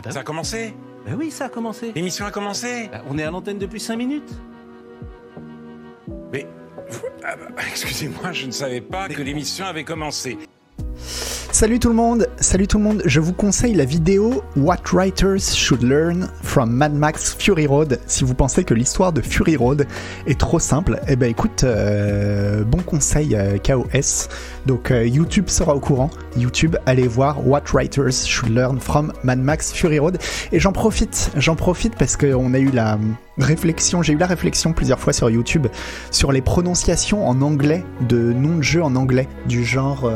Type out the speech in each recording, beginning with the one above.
Ah bah Ça a commencé Bah oui, ça a commencé. L'émission a commencé Bah, on est à l'antenne depuis 5 minutes. Mais. ah Excusez-moi, je ne savais pas que l'émission avait commencé. Salut tout le monde, salut tout le monde, je vous conseille la vidéo What Writers Should Learn from Mad Max Fury Road. Si vous pensez que l'histoire de Fury Road est trop simple, eh ben écoute, euh, bon conseil euh, KOS. Donc euh, YouTube sera au courant. YouTube, allez voir What Writers Should Learn from Mad Max Fury Road. Et j'en profite, j'en profite parce qu'on a eu la réflexion, j'ai eu la réflexion plusieurs fois sur YouTube sur les prononciations en anglais de noms de jeux en anglais du genre.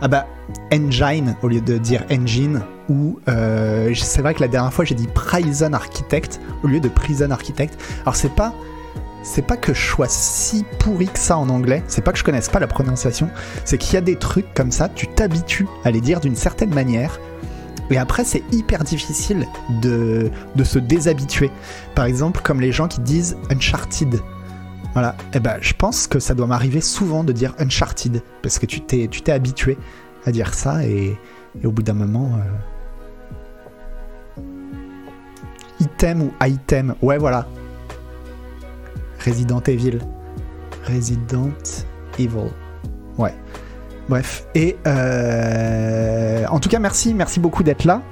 Ah bah engine au lieu de dire engine ou euh, c'est vrai que la dernière fois j'ai dit prison architect au lieu de prison architect. Alors c'est pas c'est pas que je sois si pourri que ça en anglais c'est pas que je connaisse pas la prononciation c'est qu'il y a des trucs comme ça tu t'habitues à les dire d'une certaine manière et après c'est hyper difficile de, de se déshabituer. Par exemple comme les gens qui disent uncharted voilà, et ben je pense que ça doit m'arriver souvent de dire Uncharted, parce que tu t'es, tu t'es habitué à dire ça, et, et au bout d'un moment... euh, Item ou item, ouais voilà. Resident Evil. Resident Evil. Ouais. Bref, et euh, en tout cas merci, merci beaucoup d'être là.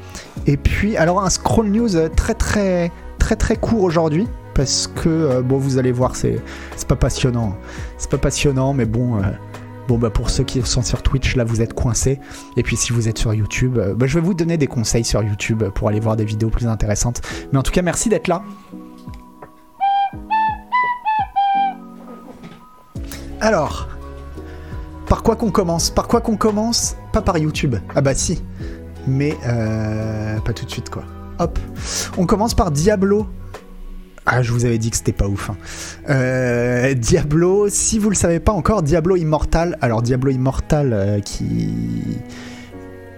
Et puis alors un scroll news euh, très très très très court aujourd'hui parce que euh, bon vous allez voir c'est pas passionnant. C'est pas passionnant mais bon euh, bon bah pour ceux qui sont sur Twitch là vous êtes coincés. Et puis si vous êtes sur YouTube euh, bah, je vais vous donner des conseils sur YouTube pour aller voir des vidéos plus intéressantes. Mais en tout cas merci d'être là. Alors par quoi qu'on commence? Par quoi qu'on commence? Pas par YouTube. Ah bah si. Mais pas tout de suite quoi. Hop. On commence par Diablo ah, je vous avais dit que c'était pas ouf. hein. Euh, Diablo, si vous le savez pas encore, Diablo Immortal. Alors Diablo Immortal euh, qui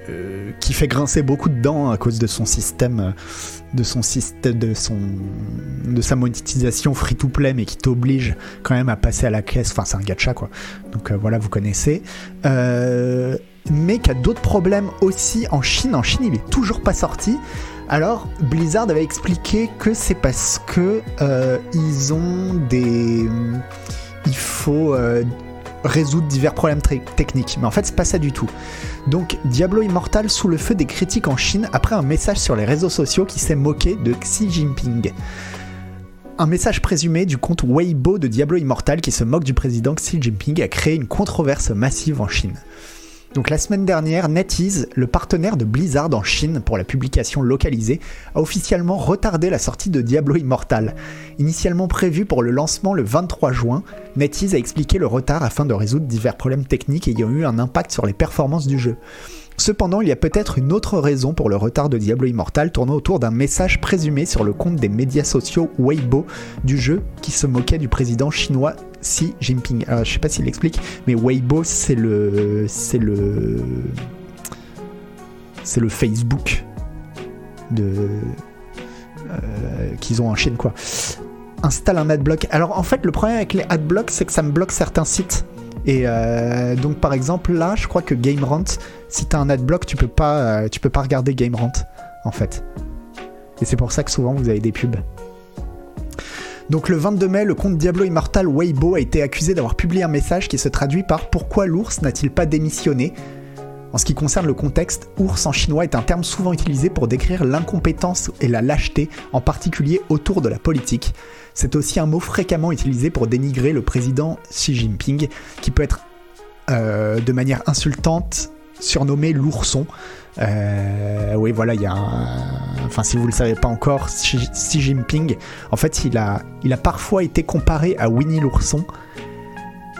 euh, qui fait grincer beaucoup de dents à cause de son système, de son système, de son de sa monétisation free to play, mais qui t'oblige quand même à passer à la caisse. Enfin, c'est un gacha quoi. Donc voilà, vous connaissez. Mais qui a d'autres problèmes aussi en Chine. En Chine, il est toujours pas sorti. Alors, Blizzard avait expliqué que c'est parce que euh, ils ont des. Il faut euh, résoudre divers problèmes techniques. Mais en fait, c'est pas ça du tout. Donc, Diablo Immortal sous le feu des critiques en Chine après un message sur les réseaux sociaux qui s'est moqué de Xi Jinping. Un message présumé du compte Weibo de Diablo Immortal qui se moque du président Xi Jinping a créé une controverse massive en Chine. Donc la semaine dernière, NetEase, le partenaire de Blizzard en Chine pour la publication localisée, a officiellement retardé la sortie de Diablo Immortal. Initialement prévu pour le lancement le 23 juin, NetEase a expliqué le retard afin de résoudre divers problèmes techniques ayant eu un impact sur les performances du jeu. Cependant, il y a peut-être une autre raison pour le retard de Diablo Immortal tournant autour d'un message présumé sur le compte des médias sociaux Weibo du jeu qui se moquait du président chinois Xi Jinping. Alors, je sais pas s'il l'explique, mais Weibo c'est le c'est le c'est le Facebook de euh, qu'ils ont en Chine quoi. Installe un adblock. Alors en fait, le problème avec les adblocks, c'est que ça me bloque certains sites. Et euh, donc par exemple là, je crois que GameRant, si t'as un adblock, tu peux pas, euh, tu peux pas regarder GameRant en fait. Et c'est pour ça que souvent vous avez des pubs. Donc le 22 mai, le compte Diablo Immortal Weibo a été accusé d'avoir publié un message qui se traduit par Pourquoi l'ours n'a-t-il pas démissionné? En ce qui concerne le contexte, ours en chinois est un terme souvent utilisé pour décrire l'incompétence et la lâcheté, en particulier autour de la politique. C'est aussi un mot fréquemment utilisé pour dénigrer le président Xi Jinping, qui peut être euh, de manière insultante surnommé l'ourson. Euh, oui, voilà, il y a un... Enfin, si vous ne le savez pas encore, Xi Jinping, en fait, il a, il a parfois été comparé à Winnie l'ourson.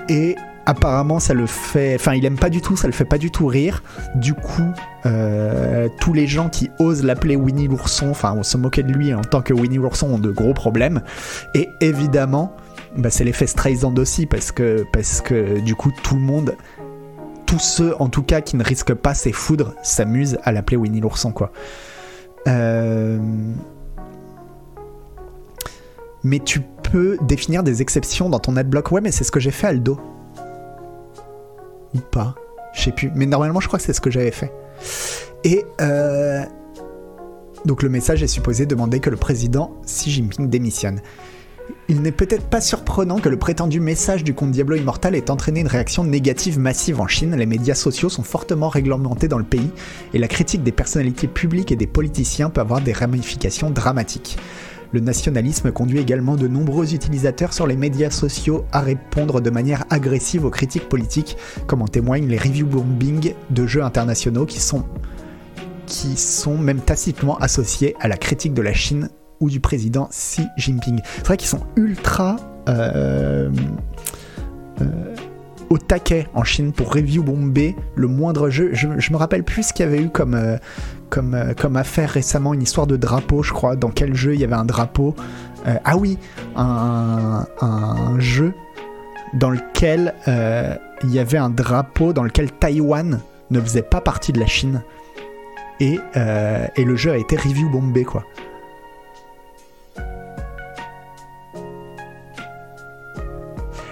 Et apparemment, ça le fait... Enfin, il aime pas du tout, ça le fait pas du tout rire. Du coup, euh, tous les gens qui osent l'appeler Winnie l'ourson, enfin, on se moquer de lui en tant que Winnie l'ourson ont de gros problèmes. Et évidemment, bah, c'est l'effet Streisand aussi, parce que, parce que du coup, tout le monde tous ceux en tout cas qui ne risquent pas ses foudres s'amusent à l'appeler Winnie l'ourson quoi. Euh, Mais tu peux définir des exceptions dans ton adblock. Ouais mais c'est ce que j'ai fait Aldo. Ou pas. Je sais plus. Mais normalement je crois que c'est ce que j'avais fait. Et euh, Donc le message est supposé demander que le président Xi Jinping démissionne. Il n'est peut-être pas surprenant que le prétendu message du compte Diablo Immortal ait entraîné une réaction négative massive en Chine. Les médias sociaux sont fortement réglementés dans le pays et la critique des personnalités publiques et des politiciens peut avoir des ramifications dramatiques. Le nationalisme conduit également de nombreux utilisateurs sur les médias sociaux à répondre de manière agressive aux critiques politiques, comme en témoignent les review bombing de jeux internationaux qui sont, même tacitement associés à la critique de la Chine ou du président Xi Jinping. C'est vrai qu'ils sont ultra euh, euh, au taquet en Chine pour review bomber le moindre jeu. Je, je me rappelle plus ce qu'il y avait eu comme, euh, comme, euh, comme affaire récemment, une histoire de drapeau, je crois. Dans quel jeu il y avait un drapeau Euh, Ah oui, un, un jeu dans lequel euh, il y avait un drapeau dans lequel Taïwan ne faisait pas partie de la Chine. Et, et le jeu a été review bombé, quoi.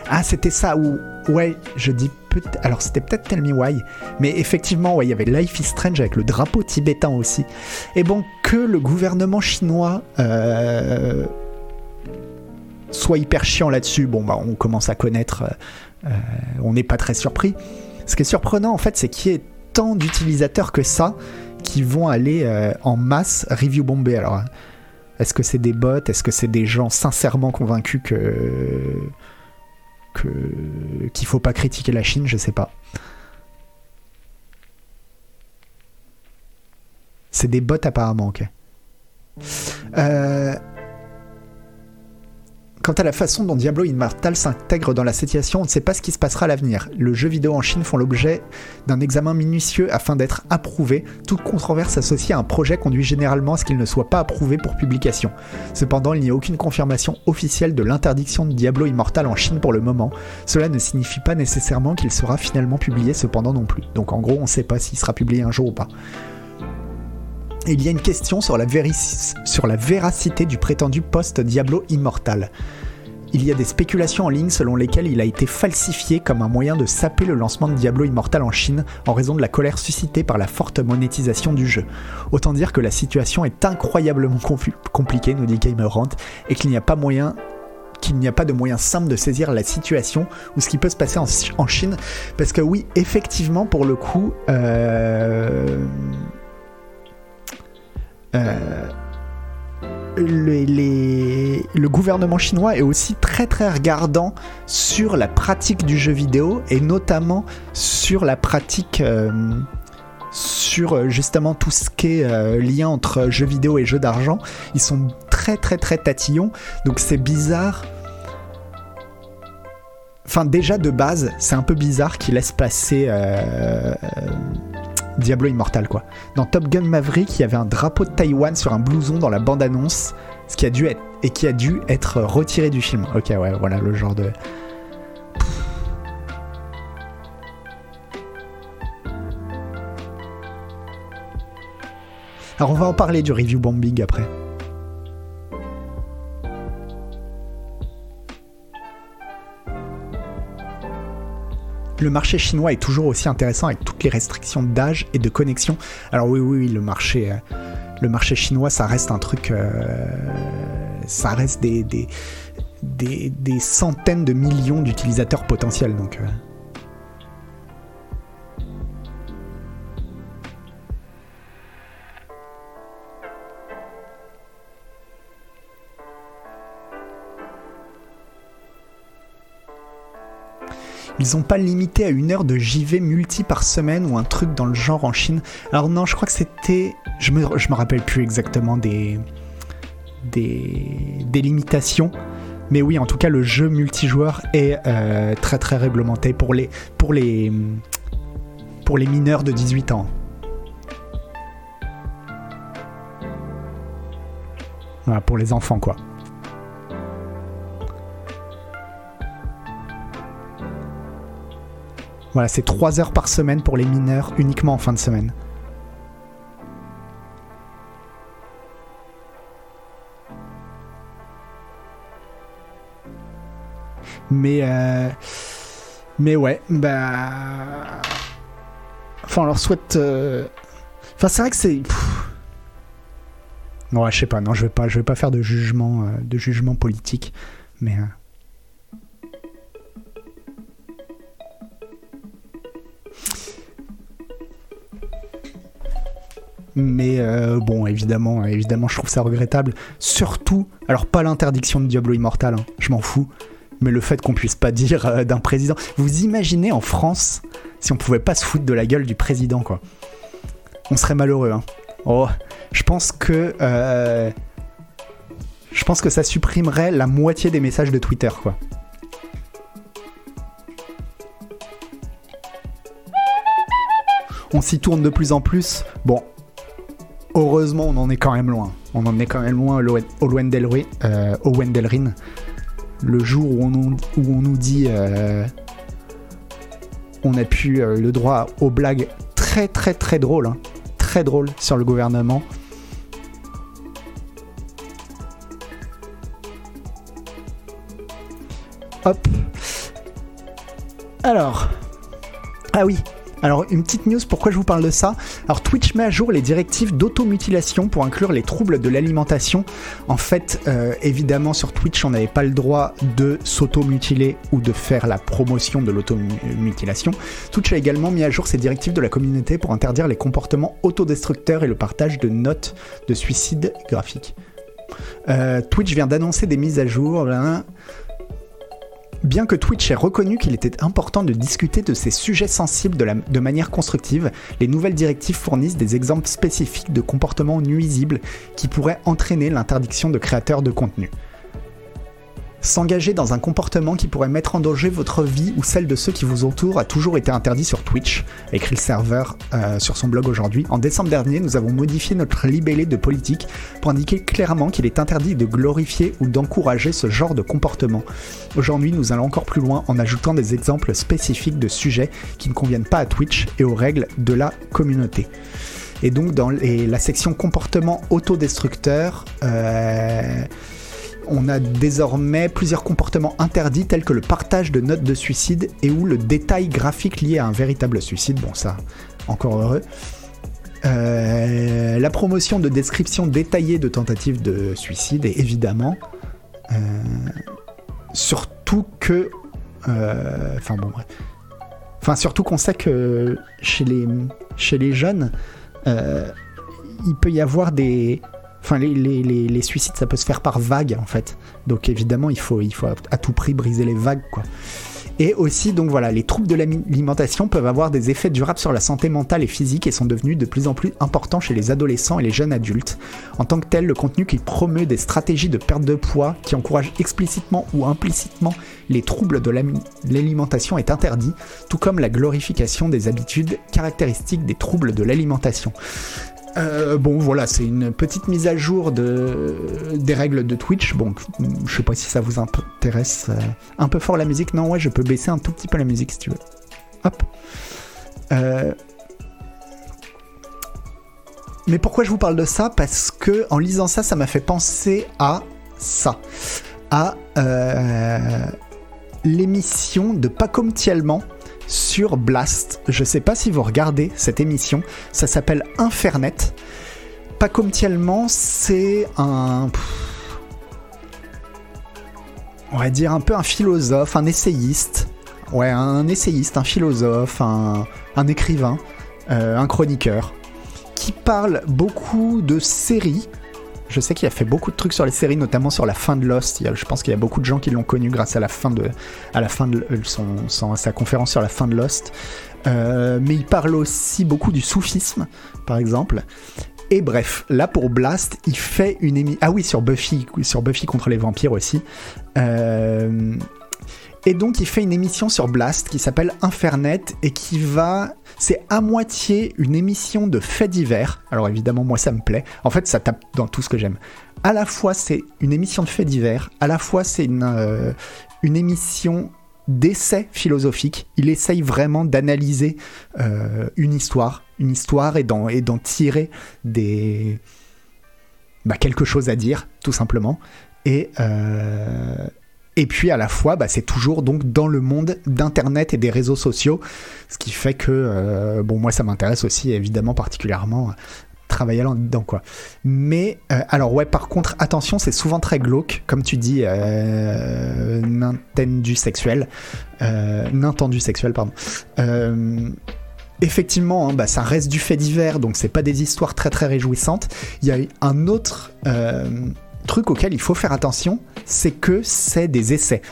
Ah, c'était ça où. Ouais, je dis peut Alors, c'était peut-être Tell Me Why. Mais effectivement, ouais, il y avait Life is Strange avec le drapeau tibétain aussi. Et bon, que le gouvernement chinois. euh, soit hyper chiant là-dessus, bon, bah, on commence à connaître. euh, on n'est pas très surpris. Ce qui est surprenant, en fait, c'est qu'il y ait tant d'utilisateurs que ça qui vont aller euh, en masse review bomber. Alors, est-ce que c'est des bots? Est-ce que c'est des gens sincèrement convaincus que qu'il faut pas critiquer la Chine Je sais pas. C'est des bots apparemment, ok. Euh, Quant à la façon dont Diablo Immortal s'intègre dans la situation, on ne sait pas ce qui se passera à l'avenir. Le jeu vidéo en Chine font l'objet d'un examen minutieux afin d'être approuvé. Toute controverse associée à un projet conduit généralement à ce qu'il ne soit pas approuvé pour publication. Cependant, il n'y a aucune confirmation officielle de l'interdiction de Diablo Immortal en Chine pour le moment. Cela ne signifie pas nécessairement qu'il sera finalement publié cependant non plus. Donc en gros, on ne sait pas s'il sera publié un jour ou pas. Il y a une question sur la, sur la véracité du prétendu post Diablo Immortal. Il y a des spéculations en ligne selon lesquelles il a été falsifié comme un moyen de saper le lancement de Diablo Immortal en Chine en raison de la colère suscitée par la forte monétisation du jeu. Autant dire que la situation est incroyablement compliquée, nous dit Gamerant, et qu'il n'y a pas moyen qu'il n'y a pas de moyen simple de saisir la situation ou ce qui peut se passer en, en Chine. Parce que oui, effectivement, pour le coup, euh, euh, le gouvernement chinois est aussi très très regardant sur la pratique du jeu vidéo et notamment sur la pratique euh, sur euh, justement tout ce qui est lien entre jeux vidéo et jeux d'argent. Ils sont très très très tatillons, donc c'est bizarre. Enfin déjà de base, c'est un peu bizarre qu'ils laissent passer Diablo Immortal quoi. Dans Top Gun Maverick, il y avait un drapeau de Taïwan sur un blouson dans la bande-annonce, ce qui a dû être et qui a dû être retiré du film. Ok, ouais, voilà le genre de. Alors on va en parler du review bombing après. Le marché chinois est toujours aussi intéressant avec toutes les restrictions d'âge et de connexion. Alors oui, oui, oui, le marché, euh, le marché chinois, ça reste un truc, euh, ça reste des, des, centaines de millions d'utilisateurs potentiels. Donc, euh. Ils ont pas limité à une heure de JV multi par semaine ou un truc dans le genre en Chine. Alors non, je crois que c'était... Je me, je me rappelle plus exactement des... des... des limitations. Mais oui, en tout cas, le jeu multijoueur est euh, très très réglementé pour les, pour les, pour les mineurs de 18 ans. Voilà, pour les enfants quoi. Voilà, c'est 3 heures par semaine pour les mineurs, uniquement en fin de semaine. Mais, euh, mais ouais, bah. Enfin, on leur souhaite. euh, Enfin, c'est vrai que c'est. Ouais, je sais pas, non, je vais pas, je vais pas faire de jugement, euh, de jugement politique, mais. Mais euh, bon, évidemment, évidemment, je trouve ça regrettable. Surtout, alors pas l'interdiction de Diablo Immortal, hein, je m'en fous, mais le fait qu'on puisse pas dire euh, d'un président. Vous imaginez en France si on pouvait pas se foutre de la gueule du président, quoi On serait malheureux, hein. Oh, je pense que euh, je pense que ça supprimerait la moitié des messages de Twitter, quoi. On s'y tourne de plus en plus. Bon, heureusement, on en est quand même loin. On en est quand même loin au euh, Wendelrin. Le jour où on nous, où on nous dit euh, on a pu euh, le droit aux blagues très très très drôles, hein, très drôles sur le gouvernement. Hop. Alors. Ah oui. Alors, une petite news, pourquoi je vous parle de ça Alors, Twitch met à jour les directives d'automutilation pour inclure les troubles de l'alimentation. En fait, euh, évidemment, sur Twitch, on n'avait pas le droit de s'automutiler ou de faire la promotion de l'automutilation. Twitch a également mis à jour ses directives de la communauté pour interdire les comportements autodestructeurs et le partage de notes de suicide graphique. Euh, Twitch vient d'annoncer des mises à jour. blablabla. Bien que Twitch ait reconnu qu'il était important de discuter de ces sujets sensibles de, manière constructive, les nouvelles directives fournissent des exemples spécifiques de comportements nuisibles qui pourraient entraîner l'interdiction de créateurs de contenu. S'engager dans un comportement qui pourrait mettre en danger votre vie ou celle de ceux qui vous entourent a toujours été interdit sur Twitch, écrit le serveur euh, sur son blog aujourd'hui. En décembre dernier, nous avons modifié notre libellé de politique pour indiquer clairement qu'il est interdit de glorifier ou d'encourager ce genre de comportement. Aujourd'hui, nous allons encore plus loin en ajoutant des exemples spécifiques de sujets qui ne conviennent pas à Twitch et aux règles de la communauté. Et donc, dans la section comportement autodestructeur, euh, on a désormais plusieurs comportements interdits tels que le partage de notes de suicide et ou le détail graphique lié à un véritable suicide. Bon, ça, encore heureux. Euh, la promotion de descriptions détaillées de tentatives de suicide et évidemment euh, surtout que euh, enfin bon bref enfin surtout qu'on sait que chez les chez les jeunes il peut y avoir des enfin les, suicides ça peut se faire par vagues en fait donc évidemment il faut il faut à, tout prix briser les vagues quoi et aussi, donc voilà, les troubles de l'alimentation peuvent avoir des effets durables sur la santé mentale et physique et sont devenus de plus en plus importants chez les adolescents et les jeunes adultes. En tant que tel, le contenu qui promeut des stratégies de perte de poids, qui encourage explicitement ou implicitement les troubles de l'alimentation est interdit, tout comme la glorification des habitudes caractéristiques des troubles de l'alimentation. Euh, bon voilà, c'est une petite mise à jour de, des règles de Twitch. Bon, je sais pas si ça vous intéresse. euh, un peu fort la musique, non ouais, je peux baisser un tout petit peu la musique si tu veux. Hop. Euh, Mais pourquoi je vous parle de ça? Parce que en lisant ça, ça m'a fait penser à ça, à l'émission de Paco Mtielman sur Blast. Je sais pas si vous regardez cette émission, ça s'appelle Infernet. Paco Mtielman, c'est un. On va dire un peu un philosophe, un essayiste. Ouais, un essayiste, un philosophe, un, un écrivain, euh, un chroniqueur, qui parle beaucoup de séries. Je sais qu'il a fait beaucoup de trucs sur les séries, notamment sur la fin de Lost. Je pense qu'il y a beaucoup de gens qui l'ont connu grâce à la fin de, à la fin de euh, son, son- sa conférence sur la fin de Lost. Euh, mais il parle aussi beaucoup du soufisme, par exemple. Et bref, là pour Blast, il fait une émission. Ah oui, sur Buffy, sur Buffy contre les vampires aussi. Euh, Et donc il fait une émission sur Blast qui s'appelle Infernet et qui va... C'est à moitié une émission de faits divers. Alors évidemment moi ça me plaît. En fait ça tape dans tout ce que j'aime. À la fois c'est une émission de faits divers, à la fois c'est une, euh, une émission d'essai philosophique. Il essaye vraiment d'analyser euh, une histoire, une histoire et d'en, et d'en tirer des... Bah, quelque chose à dire, tout simplement. Et... euh, et puis à la fois, bah, c'est toujours donc dans le monde d'Internet et des réseaux sociaux, ce qui fait que, euh, bon, moi ça m'intéresse aussi évidemment particulièrement. travailler là-dedans, quoi. Mais, euh, alors ouais, par contre, attention, c'est souvent très glauque, comme tu dis, euh, Nintendo sexuel. Euh, Nintendo sexuel, pardon. Euh, effectivement, hein, bah, ça reste du fait divers, donc c'est pas des histoires très très réjouissantes. Il y a un autre euh, truc auquel il faut faire attention, c'est que c'est des essais.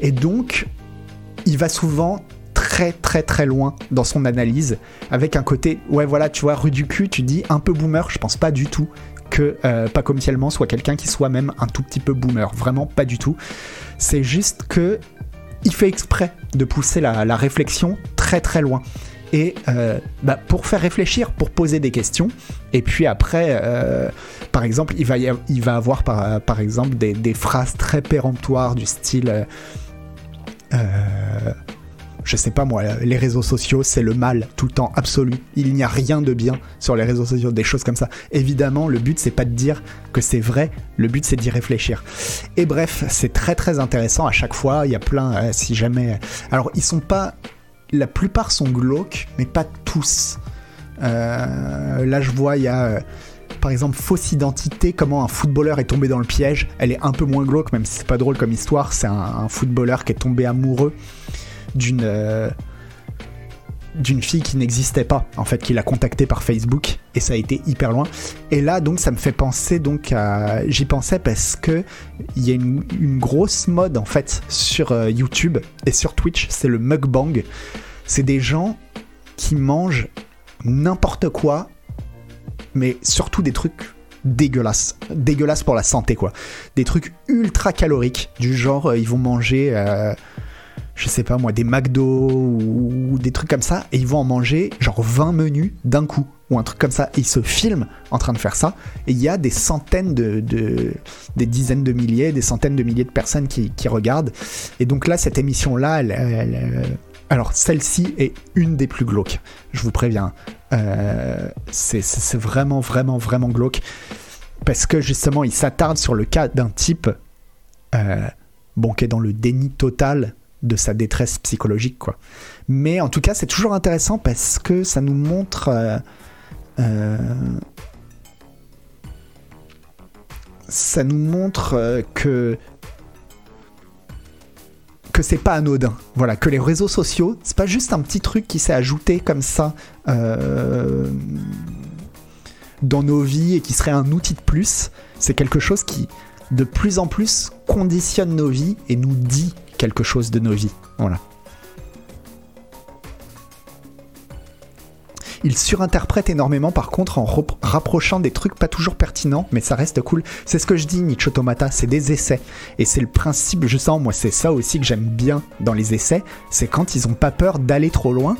Et donc, il va souvent très très très loin dans son analyse, avec un côté, ouais voilà, tu vois, rue du cul, tu dis un peu boomer, je pense pas du tout que euh, Paco Mielman soit quelqu'un qui soit même un tout petit peu boomer, vraiment pas du tout. C'est juste que il fait exprès de pousser la réflexion très très loin. Et euh, bah, pour faire réfléchir, pour poser des questions, et puis après, euh, par exemple, il va, y avoir par, par exemple des, phrases très péremptoires du style euh, euh, je sais pas moi, les réseaux sociaux, c'est le mal tout le temps absolu. Il n'y a rien de bien sur les réseaux sociaux, des choses comme ça. Évidemment, le but c'est pas de dire que c'est vrai, le but c'est d'y réfléchir. Et bref, c'est très très intéressant à chaque fois. Il y a plein, euh, si jamais. Alors, ils sont pas. La plupart sont glauques, mais pas tous. Euh, là, je vois, il y a. euh, par exemple, fausse identité, comment un footballeur est tombé dans le piège. Elle est un peu moins glauque, même si c'est pas drôle comme histoire. C'est un, footballeur qui est tombé amoureux d'une euh, d'une fille qui n'existait pas, en fait, qui l'a contacté par Facebook, et ça a été hyper loin. Et là, donc, ça me fait penser donc j'y pensais parce que il y a une, une grosse mode en fait sur euh, YouTube et sur Twitch, c'est le mukbang. C'est des gens qui mangent n'importe quoi, mais surtout des trucs dégueulasses, dégueulasses pour la santé quoi. Des trucs ultra caloriques, du genre euh, ils vont manger, euh, je sais pas moi, des McDo ou, des trucs comme ça, et ils vont en manger genre 20 menus d'un coup ou un truc comme ça. Et ils se filment en train de faire ça, et il y a des centaines de, de- des dizaines de milliers, des centaines de milliers de personnes qui, regardent. Et donc là, cette émission là, elle- alors celle-ci est une des plus glauques, je vous préviens. Euh, c'est vraiment, vraiment, vraiment glauque. Parce que justement, il s'attarde sur le cas d'un type euh, bon, qui est dans le déni total de sa détresse psychologique. Quoi. Mais en tout cas, c'est toujours intéressant parce que ça nous montre... euh, euh, ça nous montre euh, que que c'est pas anodin. Voilà, que les réseaux sociaux, c'est pas juste un petit truc qui s'est ajouté comme ça dans nos vies et qui serait un outil de plus. C'est quelque chose qui, de plus en plus, conditionne nos vies et nous dit quelque chose de nos vies. Voilà. Il surinterprète énormément par contre en rapprochant des trucs pas toujours pertinents, mais ça reste cool. C'est ce que je dis, Nicho Tomata, c'est des essais. Et c'est le principe, je sens, moi c'est ça aussi que j'aime bien dans les essais, c'est quand ils ont pas peur d'aller trop loin.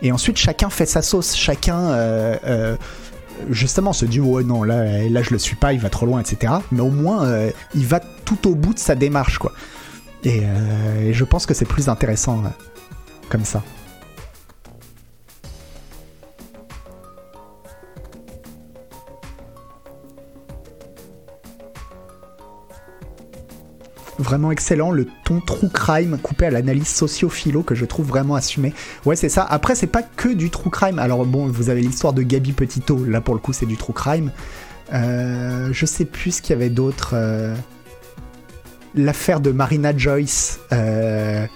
Et ensuite chacun fait sa sauce, chacun euh, euh, justement se dit ouais non là, là je le suis pas, il va trop loin, etc. Mais au moins euh, il va tout au bout de sa démarche quoi. Et, euh, et je pense que c'est plus intéressant euh, comme ça. Vraiment excellent, le ton true crime coupé à l'analyse socio-philo que je trouve vraiment assumé. Ouais, c'est ça. Après, c'est pas que du true crime. Alors bon, vous avez l'histoire de Gabi Petito. Là, pour le coup, c'est du true crime. Euh, je sais plus ce qu'il y avait d'autre. euh, L'affaire de Marina Joyce. euh,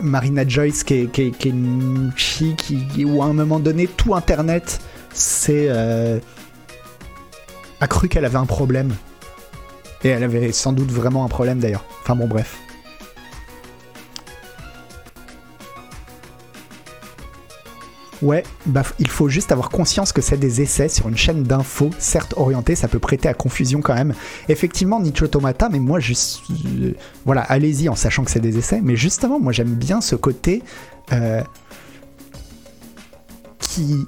Marina Joyce, qui est, une fille qui, où à un moment donné, tout Internet s'est, euh, a cru qu'elle avait un problème. Et elle avait sans doute vraiment un problème d'ailleurs. Enfin bon, bref. Ouais, bah, il faut juste avoir conscience que c'est des essais sur une chaîne d'infos, certes orientée, ça peut prêter à confusion quand même. Effectivement, Nicho Tomata, mais moi, juste, euh, voilà, allez-y en sachant que c'est des essais, mais justement, moi j'aime bien ce côté euh, qui,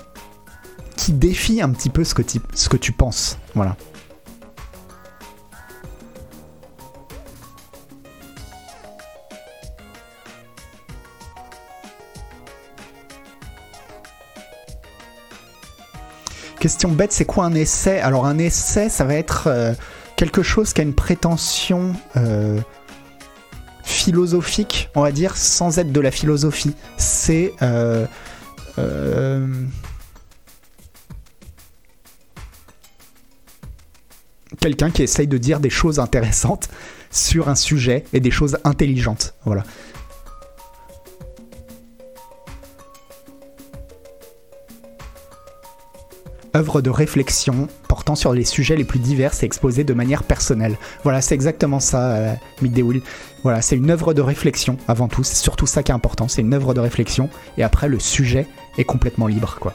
défie un petit peu ce que, ce que tu penses. Voilà. Question bête, c'est quoi un essai? Alors un essai, ça va être euh, quelque chose qui a une prétention euh, philosophique, on va dire, sans être de la philosophie. C'est... Euh, quelqu'un qui essaye de dire des choses intéressantes sur un sujet et des choses intelligentes. Voilà. Œuvre de réflexion portant sur les sujets les plus divers et exposés de manière personnelle. Voilà, c'est exactement ça, euh, Will. Voilà, c'est une œuvre de réflexion avant tout, c'est surtout ça qui est important, c'est une œuvre de réflexion, et après le sujet est complètement libre, quoi.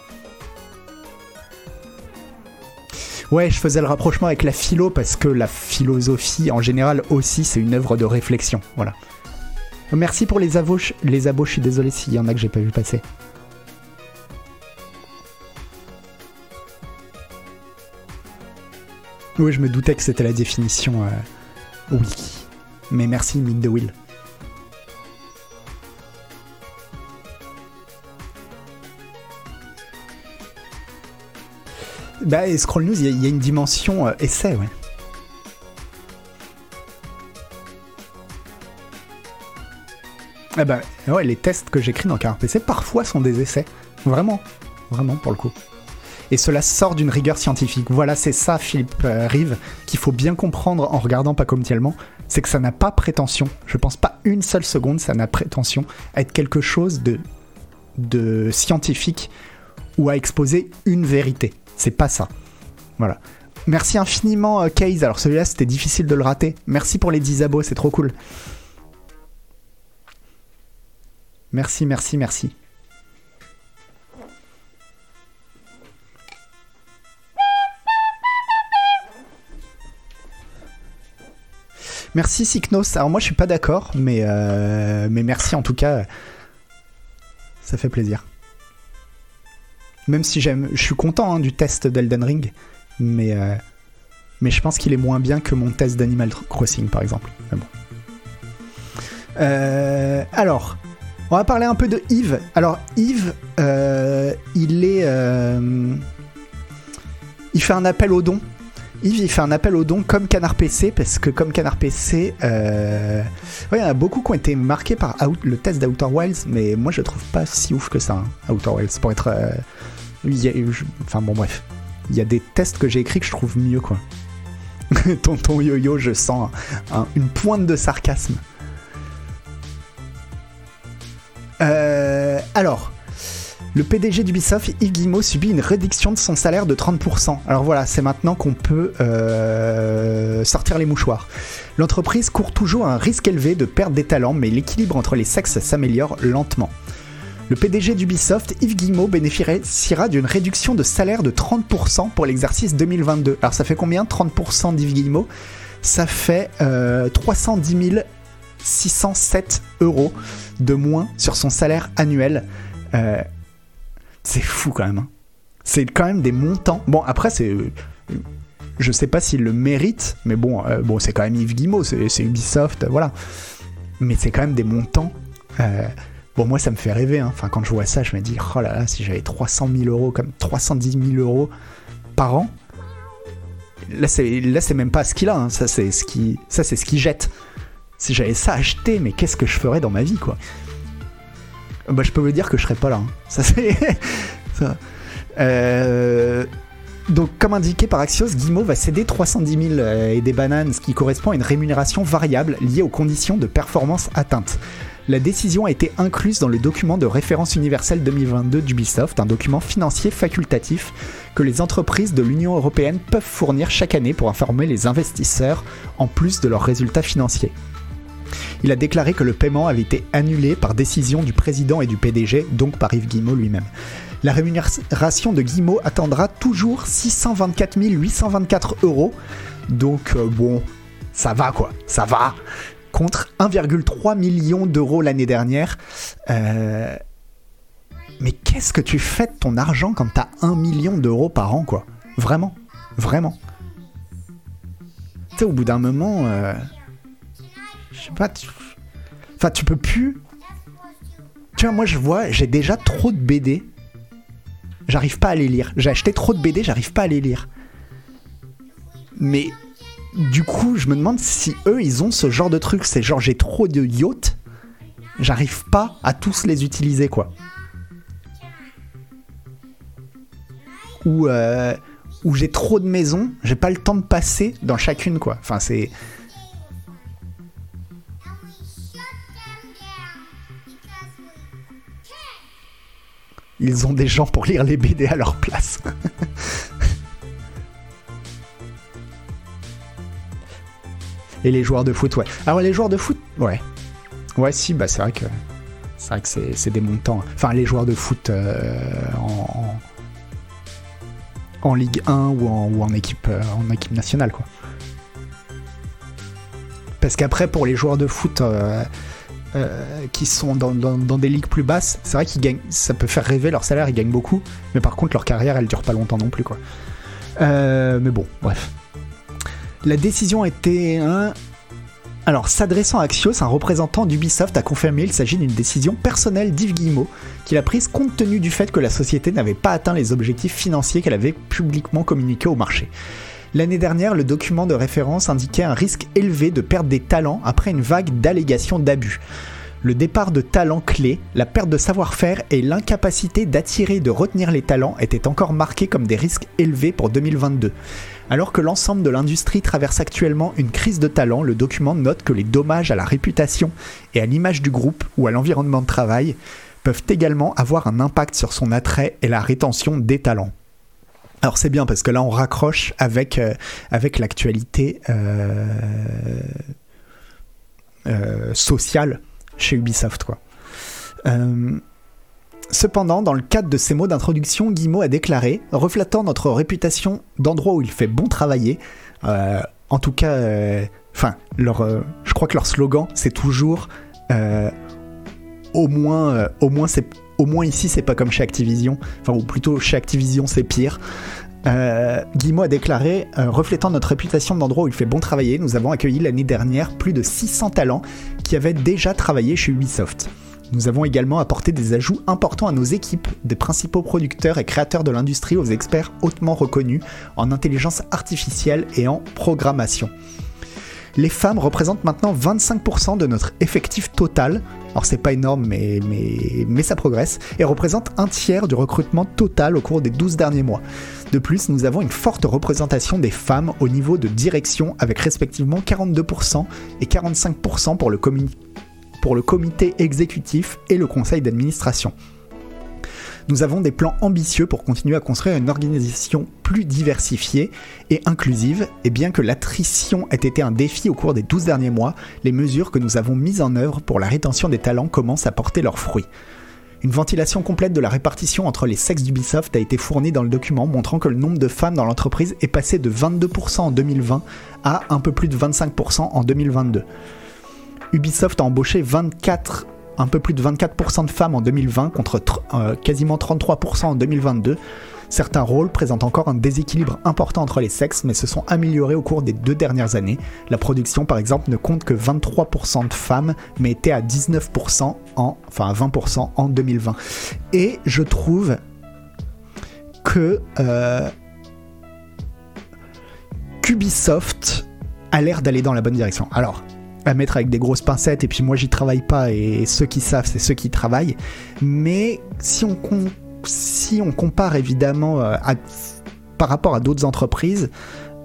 Ouais, je faisais le rapprochement avec la philo parce que la philosophie en général aussi c'est une œuvre de réflexion. Voilà. Merci pour les abos, les abos, je suis désolé s'il y en a que j'ai pas vu passer. Oui, je me doutais que c'était la définition euh, oui. Mais merci, Mick de Will. Bah, et Scroll News, il y, a une dimension euh, essai, ouais. Ah bah, ouais, les tests que j'écris dans PC parfois sont des essais. Vraiment. Vraiment, pour le coup. Et cela sort d'une rigueur scientifique. Voilà, c'est ça, Philippe euh, Rive, qu'il faut bien comprendre en regardant pas comme. C'est que ça n'a pas prétention. Je pense pas une seule seconde, ça n'a prétention à être quelque chose de, de scientifique ou à exposer une vérité. C'est pas ça. Voilà. Merci infiniment, euh, Case. Alors celui-là, c'était difficile de le rater. Merci pour les 10 abos, c'est trop cool. Merci, merci, merci. Merci Syknos. Alors moi je suis pas d'accord, mais, euh, mais merci en tout cas. Ça fait plaisir. Même si j'aime, je suis content hein, du test d'Elden Ring, mais, euh, mais je pense qu'il est moins bien que mon test d'Animal Crossing par exemple. Euh, alors, on va parler un peu de Yves. Alors Yves, il est, il fait un appel au don Yves, il fait un appel au don comme Canard PC, parce que comme Canard PC, euh... il y en a beaucoup qui ont été marqués par le test d'Outer Wilds, mais moi je le trouve pas si ouf que ça, hein, Outer Wilds, pour être... Euh, enfin bon bref, il y a des tests que j'ai écrits que je trouve mieux, quoi. Tonton Yo-Yo, je sens une pointe de sarcasme. Euh, alors, le PDG d'Ubisoft, Yves Guillemot, subit une réduction de son salaire de 30%. Alors voilà, c'est maintenant qu'on peut euh, sortir les mouchoirs. L'entreprise court toujours un risque élevé de perte des talents, mais l'équilibre entre les sexes s'améliore lentement. Le PDG d'Ubisoft, Yves Guillemot, bénéficiera d'une réduction de salaire de 30% pour l'exercice 2022. Alors ça fait combien 30% d'Yves Guillemot? Ça fait 310 euh, 607 euros de moins sur son salaire annuel. Euh, c'est fou quand même. Hein. C'est quand même des montants. Bon, après, c'est. Euh, je sais pas s'il le mérite, mais bon, euh, bon c'est quand même Yves Guillemot, c'est Ubisoft, voilà. Mais c'est quand même des montants. Euh, bon, moi, ça me fait rêver. Hein. Enfin, quand je vois ça, je me dis, oh là là, si j'avais 300 000 euros, comme 310 000 euros par an, là, c'est même pas ce qu'il a. Hein. Ça, c'est ce qui, ça, c'est ce qu'il jette. Si j'avais ça acheté, mais qu'est-ce que je ferais dans ma vie, quoi? Bah, je peux vous dire que je serai pas là. Hein. Euh, donc, comme indiqué par Axios, Guimau va céder 310 000 euh, et des bananes, ce qui correspond à une rémunération variable liée aux conditions de performance atteintes. La décision a été incluse dans le document de référence universelle 2022 d'Ubisoft, un document financier facultatif que les entreprises de l'Union européenne peuvent fournir chaque année pour informer les investisseurs en plus de leurs résultats financiers. Il a déclaré que le paiement avait été annulé par décision du président et du PDG, donc par Yves Guillemot lui-même. La rémunération de Guillemot attendra toujours 624 824 euros. Donc euh, bon, ça va quoi, ça va. Contre 1,3 million d'euros l'année dernière. Euh, mais qu'est-ce que tu fais de ton argent quand t'as 1 million d'euros par an quoi? Vraiment, vraiment. Tu sais, au bout d'un moment... Euh, je sais pas. Tu... Enfin, tu peux plus. Tu vois, moi je vois, j'ai déjà trop de BD. J'arrive pas à les lire. J'ai acheté trop de BD, j'arrive pas à les lire. Mais du coup, je me demande si eux, ils ont ce genre de truc. C'est genre, j'ai trop de yachts, j'arrive pas à tous les utiliser, quoi. Ou, euh, où j'ai trop de maisons, j'ai pas le temps de passer dans chacune, quoi. Enfin, c'est. Ils ont des gens pour lire les BD à leur place. Et les joueurs de foot, ouais. Alors les joueurs de foot, ouais. Ouais, si, bah c'est vrai que c'est vrai que c'est des montants. Enfin, les joueurs de foot euh, en, en, Ligue 1 ou en, ou euh, équipe nationale, quoi. Parce qu'après, pour les joueurs de foot euh, qui sont dans, des ligues plus basses, c'est vrai qu'ils gagnent, ça peut faire rêver, leur salaire, ils gagnent beaucoup, mais par contre, leur carrière, elle dure pas longtemps non plus, quoi. mais bon, bref. La décision était un. Alors, s'adressant à Axios, un représentant d'Ubisoft a confirmé qu'il s'agit d'une décision personnelle d'Yves Guillemot, qu'il a prise compte tenu du fait que la société n'avait pas atteint les objectifs financiers qu'elle avait publiquement communiqués au marché. L'année dernière, le document de référence indiquait un risque élevé de perdre des talents après une vague d'allégations d'abus. Le départ de talents clés, la perte de savoir-faire et l'incapacité d'attirer et de retenir les talents étaient encore marqués comme des risques élevés pour 2022. Alors que l'ensemble de l'industrie traverse actuellement une crise de talent, le document note que les dommages à la réputation et à l'image du groupe ou à l'environnement de travail peuvent également avoir un impact sur son attrait et la rétention des talents. Alors c'est bien parce que là on raccroche avec, euh, avec l'actualité euh, euh, sociale chez Ubisoft. Quoi. Cependant, dans le cadre de ses mots d'introduction, Guillemot a déclaré, reflétant notre réputation d'endroit où il fait bon travailler, en tout cas, enfin, je crois que leur slogan, c'est toujours, au moins, au moins, c'est, au moins ici, c'est pas comme chez Activision, enfin, ou plutôt chez Activision, c'est pire. Guillemot a déclaré, reflétant notre réputation d'endroit où il fait bon travailler, nous avons accueilli l'année dernière plus de 600 talents qui avaient déjà travaillé chez Ubisoft. Nous avons également apporté des ajouts importants à nos équipes, des principaux producteurs et créateurs de l'industrie aux experts hautement reconnus en intelligence artificielle et en programmation. Les femmes représentent maintenant 25% de notre effectif total. Alors c'est pas énorme mais, ça progresse et représente un tiers du recrutement total au cours des 12 derniers mois. De plus, nous avons une forte représentation des femmes au niveau de direction avec respectivement 42% et 45% pour le comité pour le comité exécutif et le conseil d'administration. Nous avons des plans ambitieux pour continuer à construire une organisation plus diversifiée et inclusive, et bien que l'attrition ait été un défi au cours des 12 derniers mois, les mesures que nous avons mises en œuvre pour la rétention des talents commencent à porter leurs fruits. Une ventilation complète de la répartition entre les sexes d'Ubisoft a été fournie dans le document montrant que le nombre de femmes dans l'entreprise est passé de 22% en 2020 à un peu plus de 25% en 2022. Ubisoft a embauché 24, un peu plus de 24% de femmes en 2020 contre euh, quasiment 33% en 2022. Certains rôles présentent encore un déséquilibre important entre les sexes, mais se sont améliorés au cours des deux dernières années. La production, par exemple, ne compte que 23% de femmes, mais était à 19% en, enfin à 20% en 2020. Et je trouve que euh, qu'Ubisoft a l'air d'aller dans la bonne direction. Alors, à mettre avec des grosses pincettes, et puis moi j'y travaille pas, et ceux qui savent, c'est ceux qui travaillent. Mais si on, si on compare évidemment euh, par rapport à d'autres entreprises,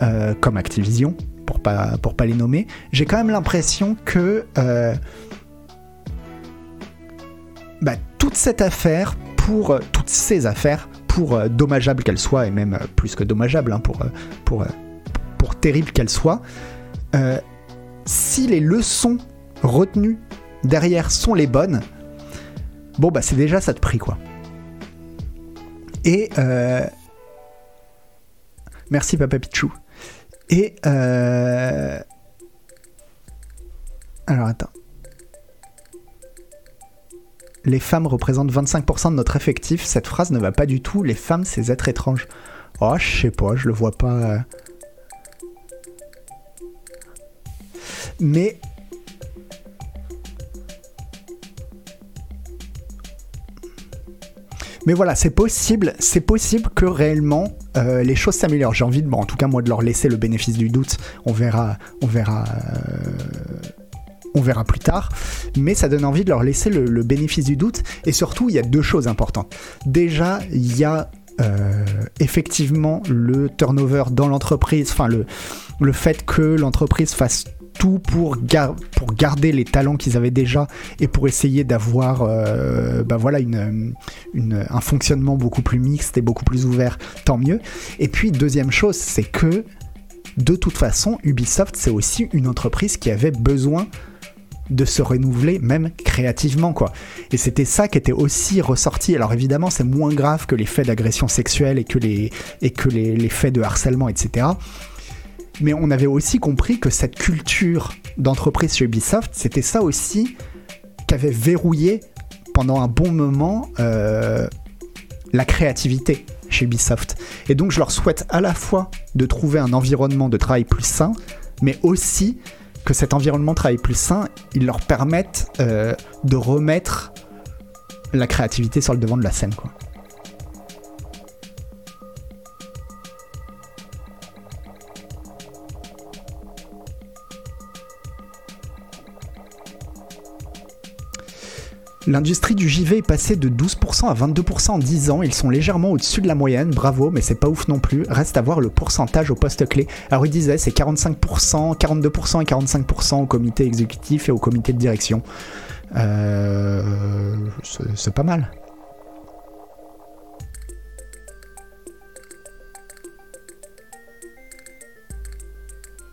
euh, comme Activision, pour pas, pour pas les nommer, j'ai quand même l'impression que euh, bah, toute cette affaire, pour toutes ces affaires, pour dommageable qu'elles soient, et même plus que dommageable, hein, pour, pour, pour terrible qu'elles soient, si les leçons retenues derrière sont les bonnes, bon bah c'est déjà ça de prix quoi. Et euh... merci Papa Pichou. Et euh... alors attends. Les femmes représentent 25% de notre effectif. Cette phrase ne va pas du tout. Les femmes, c'est êtres étranges. Oh, je sais pas, je le vois pas. Mais Mais voilà, c'est possible, c'est possible que réellement euh, les choses s'améliorent. J'ai envie de, bon, en tout cas moi, de leur laisser le bénéfice du doute. On verra, on verra, euh, on verra plus tard. Mais ça donne envie de leur laisser le, bénéfice du doute. Et surtout, il y a deux choses importantes. Déjà, il y a euh, effectivement le turnover dans l'entreprise, enfin le, le fait que l'entreprise fasse tout pour, garder les talents qu'ils avaient déjà et pour essayer d'avoir euh, bah voilà, un fonctionnement beaucoup plus mixte et beaucoup plus ouvert, tant mieux. Et puis deuxième chose, c'est que de toute façon, Ubisoft, c'est aussi une entreprise qui avait besoin de se renouveler même créativement quoi. Et c'était ça qui était aussi ressorti. Alors évidemment c'est moins grave que les faits d'agression sexuelle et que les faits de harcèlement etc. Mais on avait aussi compris que cette culture d'entreprise chez Ubisoft, c'était ça aussi qu'avait verrouillé pendant un bon moment euh, la créativité chez Ubisoft. Et donc je leur souhaite à la fois de trouver un environnement de travail plus sain, mais aussi que cet environnement de travail plus sain, il leur permette euh, de remettre la créativité sur le devant de la scène. L'industrie du JV est passée de 12% à 22% en 10 ans. Ils sont légèrement au-dessus de la moyenne. Bravo, mais c'est pas ouf non plus. Reste à voir le pourcentage au poste clé. Alors il disait c'est 45%, 42% et 45% au comité exécutif et au comité de direction. Euh, c'est pas mal.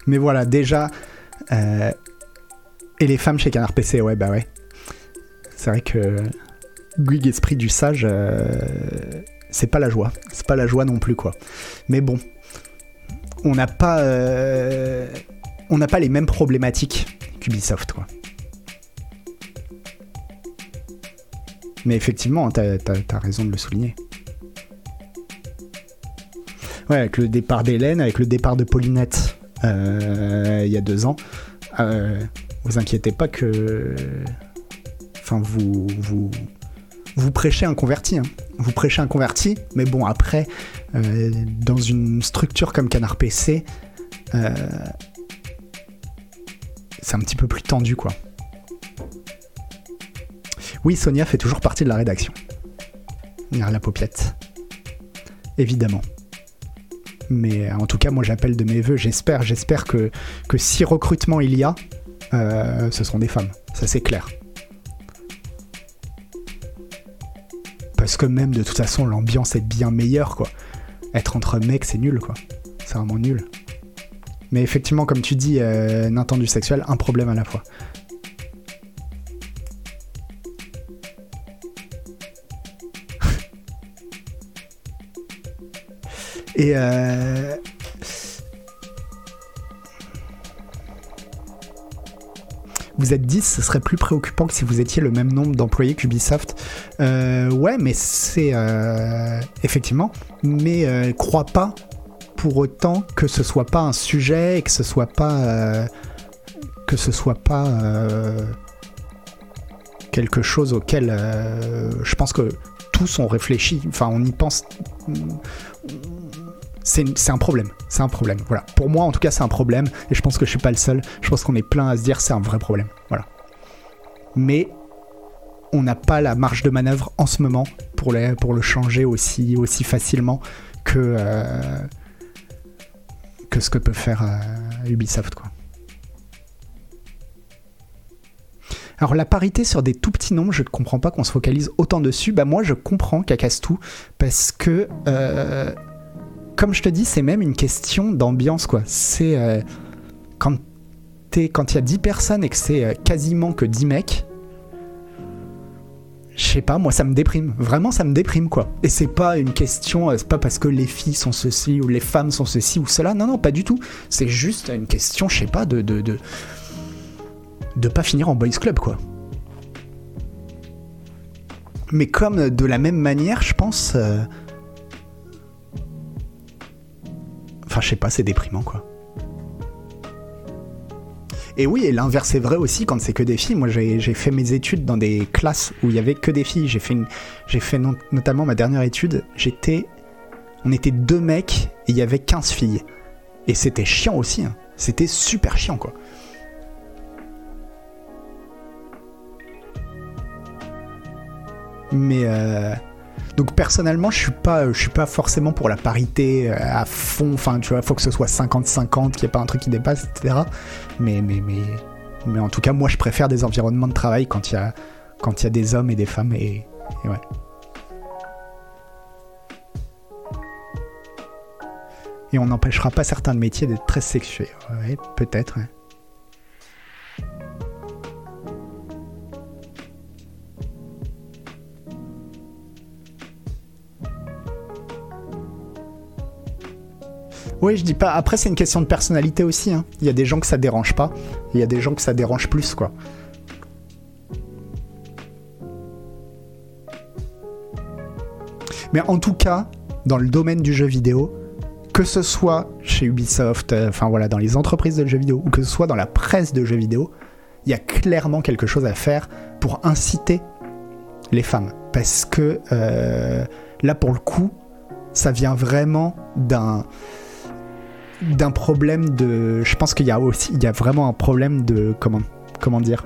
Mais voilà, déjà. Euh, et les femmes chez Canard PC, ouais, bah ouais. C'est vrai que Guig Esprit du Sage, euh, c'est pas la joie. C'est pas la joie non plus, quoi. Mais bon, on n'a pas, euh, pas les mêmes problématiques qu'Ubisoft, quoi. Mais effectivement, t'as as, raison de le souligner. Ouais, avec le départ d'Hélène, avec le départ de Paulinette euh, il y a deux ans, vous inquiétez pas que vous, vous, vous prêchez un converti. Hein. Vous prêchez un converti, mais bon, après, euh, dans une structure comme Canard PC, euh, c'est un petit peu plus tendu, quoi. Oui, Sonia fait toujours partie de la rédaction. La paupiette. Évidemment. Mais en tout cas, moi j'appelle de mes voeux, j'espère, j'espère que, que si recrutement il y a, euh, ce seront des femmes. Ça c'est clair. Parce que même de toute façon l'ambiance est bien meilleure quoi. Être entre mecs c'est nul quoi. C'est vraiment nul. Mais effectivement comme tu dis, euh, Nintendo sexuel, un problème à la fois. Et euh, vous êtes 10, ce serait plus préoccupant que si vous étiez le même nombre d'employés qu'Ubisoft. Euh, ouais, mais c'est euh, effectivement, mais euh, crois pas pour autant que ce soit pas un sujet et que ce soit pas que ce soit pas quelque chose auquel je pense que tous ont réfléchi. Enfin, on y pense c'est un problème. C'est un problème. Voilà. Pour moi, en tout cas, c'est un problème. Et je pense que je suis pas le seul. Je pense qu'on est plein à se dire c'est un vrai problème. Voilà. Mais on n'a pas la marge de manœuvre en ce moment pour, pour le changer aussi, aussi facilement que, euh, que ce que peut faire euh, Ubisoft. Quoi. Alors la parité sur des tout petits nombres, je ne comprends pas qu'on se focalise autant dessus. Bah moi je comprends tout parce que euh, comme je te dis, c'est même une question d'ambiance, quoi. C'est euh, quand il y a 10 personnes et que c'est euh, quasiment que 10 mecs, je sais pas, moi ça me déprime. Vraiment, ça me déprime, quoi. Et c'est pas une question, euh, c'est pas parce que les filles sont ceci ou les femmes sont ceci ou cela. Non, non, pas du tout. C'est juste une question, je sais pas, de, de, de, de pas finir en boys club, quoi. Mais comme de la même manière, je pense. Enfin, je sais pas, c'est déprimant, quoi. Et oui, et l'inverse est vrai aussi quand c'est que des filles. Moi, j'ai fait mes études dans des classes où il y avait que des filles. J'ai fait, notamment ma dernière étude. J'étais, on était deux mecs et il y avait 15 filles. Et c'était chiant aussi. Hein. C'était super chiant, quoi. Mais, euh, Donc personnellement, je suis pas, suis pas forcément pour la parité euh, à fond. Enfin, tu vois, faut que ce soit 50-50, qu'il n'y ait pas un truc qui dépasse, etc. Mais, mais, mais, en tout cas, moi, je préfère des environnements de travail quand il y a, des hommes et des femmes et, et ouais. Et on n'empêchera pas certains métiers d'être très sexués. Ouais, peut-être. ouais. Oui, je dis pas. Après, c'est une question de personnalité aussi. hein. Il y a des gens que ça dérange pas. Il y a des gens que ça dérange plus, quoi. Mais en tout cas, dans le domaine du jeu vidéo, que ce soit chez Ubisoft, euh, enfin voilà, dans les entreprises de jeux vidéo, ou que ce soit dans la presse de jeux vidéo, il y a clairement quelque chose à faire pour inciter les femmes. Parce que euh, là, pour le coup, ça vient vraiment d'un d'un problème de. Je pense qu'il y a aussi, il y a vraiment un problème de comment comment dire,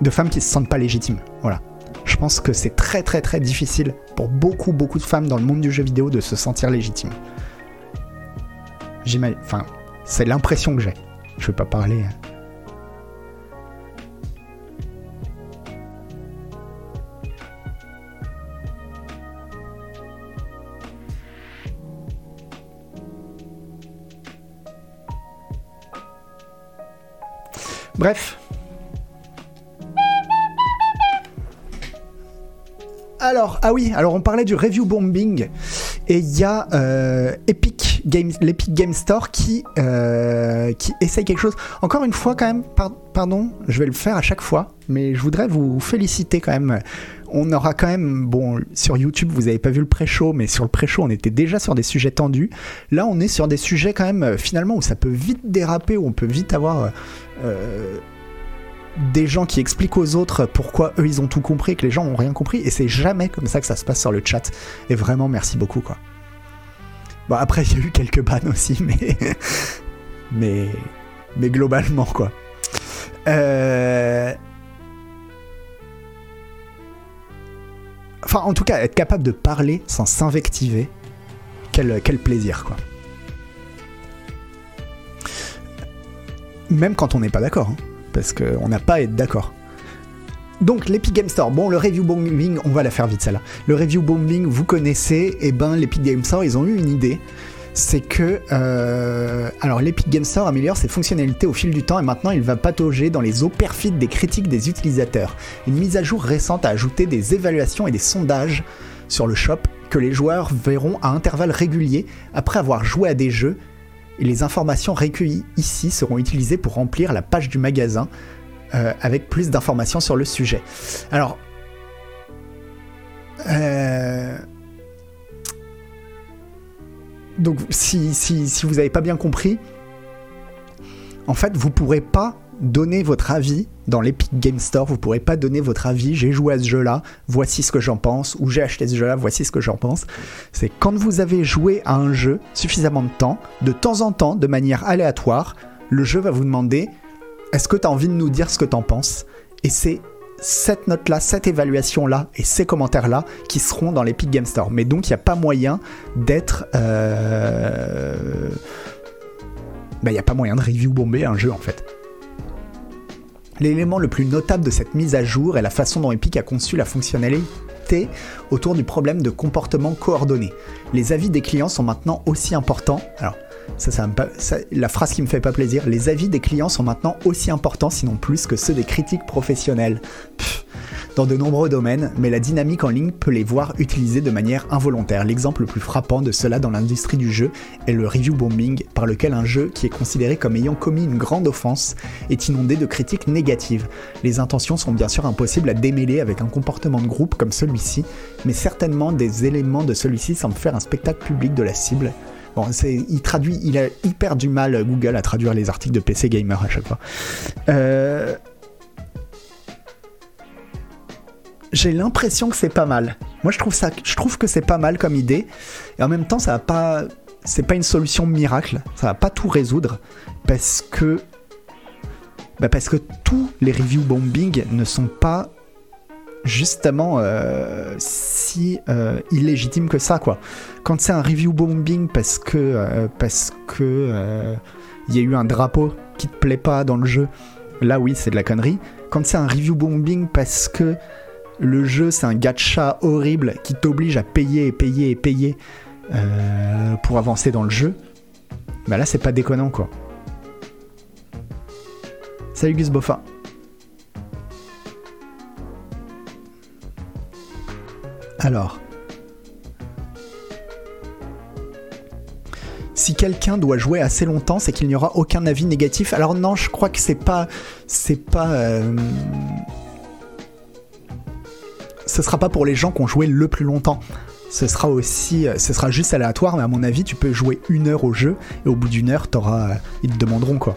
de femmes qui se sentent pas légitimes. Voilà. Je pense que c'est très très très difficile pour beaucoup beaucoup de femmes dans le monde du jeu vidéo de se sentir légitimes. J'imagine. Enfin, c'est l'impression que j'ai. Je vais pas parler. Bref. Alors, ah oui, alors on parlait du review bombing et il y a euh, Games, l'Epic Game Store qui euh, qui essaye quelque chose. Encore une fois, quand même, par- pardon, je vais le faire à chaque fois, mais je voudrais vous féliciter quand même. On aura quand même, bon, sur YouTube, vous avez pas vu le pré-show, mais sur le pré-show, on était déjà sur des sujets tendus. Là, on est sur des sujets quand même, euh, finalement, où ça peut vite déraper, où on peut vite avoir. euh, des gens qui expliquent aux autres pourquoi eux ils ont tout compris que les gens ont rien compris et c'est jamais comme ça que ça se passe sur le chat et vraiment merci beaucoup quoi bon après il y a eu quelques bannes aussi mais mais mais globalement quoi Euh, enfin en tout cas être capable de parler sans s'invectiver quel, plaisir quoi même quand on n'est pas d'accord hein parce qu'on n'a pas à être d'accord. Donc l'Epic Game Store, bon le review bombing, on va la faire vite celle-là. Le review bombing, vous connaissez, et ben l'Epic Game Store, ils ont eu une idée. C'est que, euh, alors l'Epic Game Store améliore ses fonctionnalités au fil du temps et maintenant il va patauger dans les eaux perfides des critiques des utilisateurs. Une mise à jour récente a ajouté des évaluations et des sondages sur le shop que les joueurs verront à intervalles réguliers après avoir joué à des jeux et les informations recueillies ici seront utilisées pour remplir la page du magasin euh, avec plus d'informations sur le sujet. Alors, euh, donc si, si, si vous n'avez pas bien compris, en fait, vous pourrez pas donner votre avis dans l'Epic Game Store, vous pourrez pas donner votre avis, j'ai joué à ce jeu-là, voici ce que j'en pense, ou j'ai acheté ce jeu-là, voici ce que j'en pense. C'est quand vous avez joué à un jeu suffisamment de temps, de temps en temps, de manière aléatoire, le jeu va vous demander est-ce que tu as envie de nous dire ce que tu en penses? Et c'est cette note-là, cette évaluation-là et ces commentaires-là qui seront dans l'Epic Game Store. Mais donc, il n'y a pas moyen d'être. euh, bah, il n'y a pas moyen de review bomber un jeu en fait. L'élément le plus notable de cette mise à jour est la façon dont Epic a conçu la fonctionnalité autour du problème de comportement coordonné. Les avis des clients sont maintenant aussi importants. Alors, la phrase qui me fait pas plaisir. Les avis des clients sont maintenant aussi importants, sinon plus, que ceux des critiques professionnelles. Dans de nombreux domaines, mais la dynamique en ligne peut les voir utilisés de manière involontaire. L'exemple le plus frappant de cela dans l'industrie du jeu est le review bombing, par lequel un jeu qui est considéré comme ayant commis une grande offense est inondé de critiques négatives. Les intentions sont bien sûr impossibles à démêler avec un comportement de groupe comme celui-ci, mais certainement des éléments de celui-ci semblent faire un spectacle public de la cible. Bon, il traduit, il a hyper du mal Google à traduire les articles de PC Gamer à chaque fois. Euh, j'ai l'impression que c'est pas mal. Moi, je trouve ça, je trouve que c'est pas mal comme idée, et en même temps, ça va pas, c'est pas une solution miracle, ça va pas tout résoudre, parce que, bah parce que tous les review bombing ne sont pas justement euh, si euh, illégitime que ça, quoi. Quand c'est un review bombing parce que euh, parce que il y a eu un drapeau qui te plaît pas dans le jeu, là oui c'est de la connerie. Quand c'est un review bombing parce que le jeu c'est un gacha horrible qui t'oblige à payer et payer et payer pour avancer dans le jeu, bah là c'est pas déconnant quoi. Salut Gus. Alors. Si quelqu'un doit jouer assez longtemps, c'est qu'il n'y aura aucun avis négatif. Alors non, je crois que c'est pas, c'est pas, euh, ce sera pas pour les gens qui ont joué le plus longtemps. Ce sera aussi, ce sera juste aléatoire, mais à mon avis, tu peux jouer une heure au jeu et au bout d'une heure, t'auras, ils te demanderont quoi.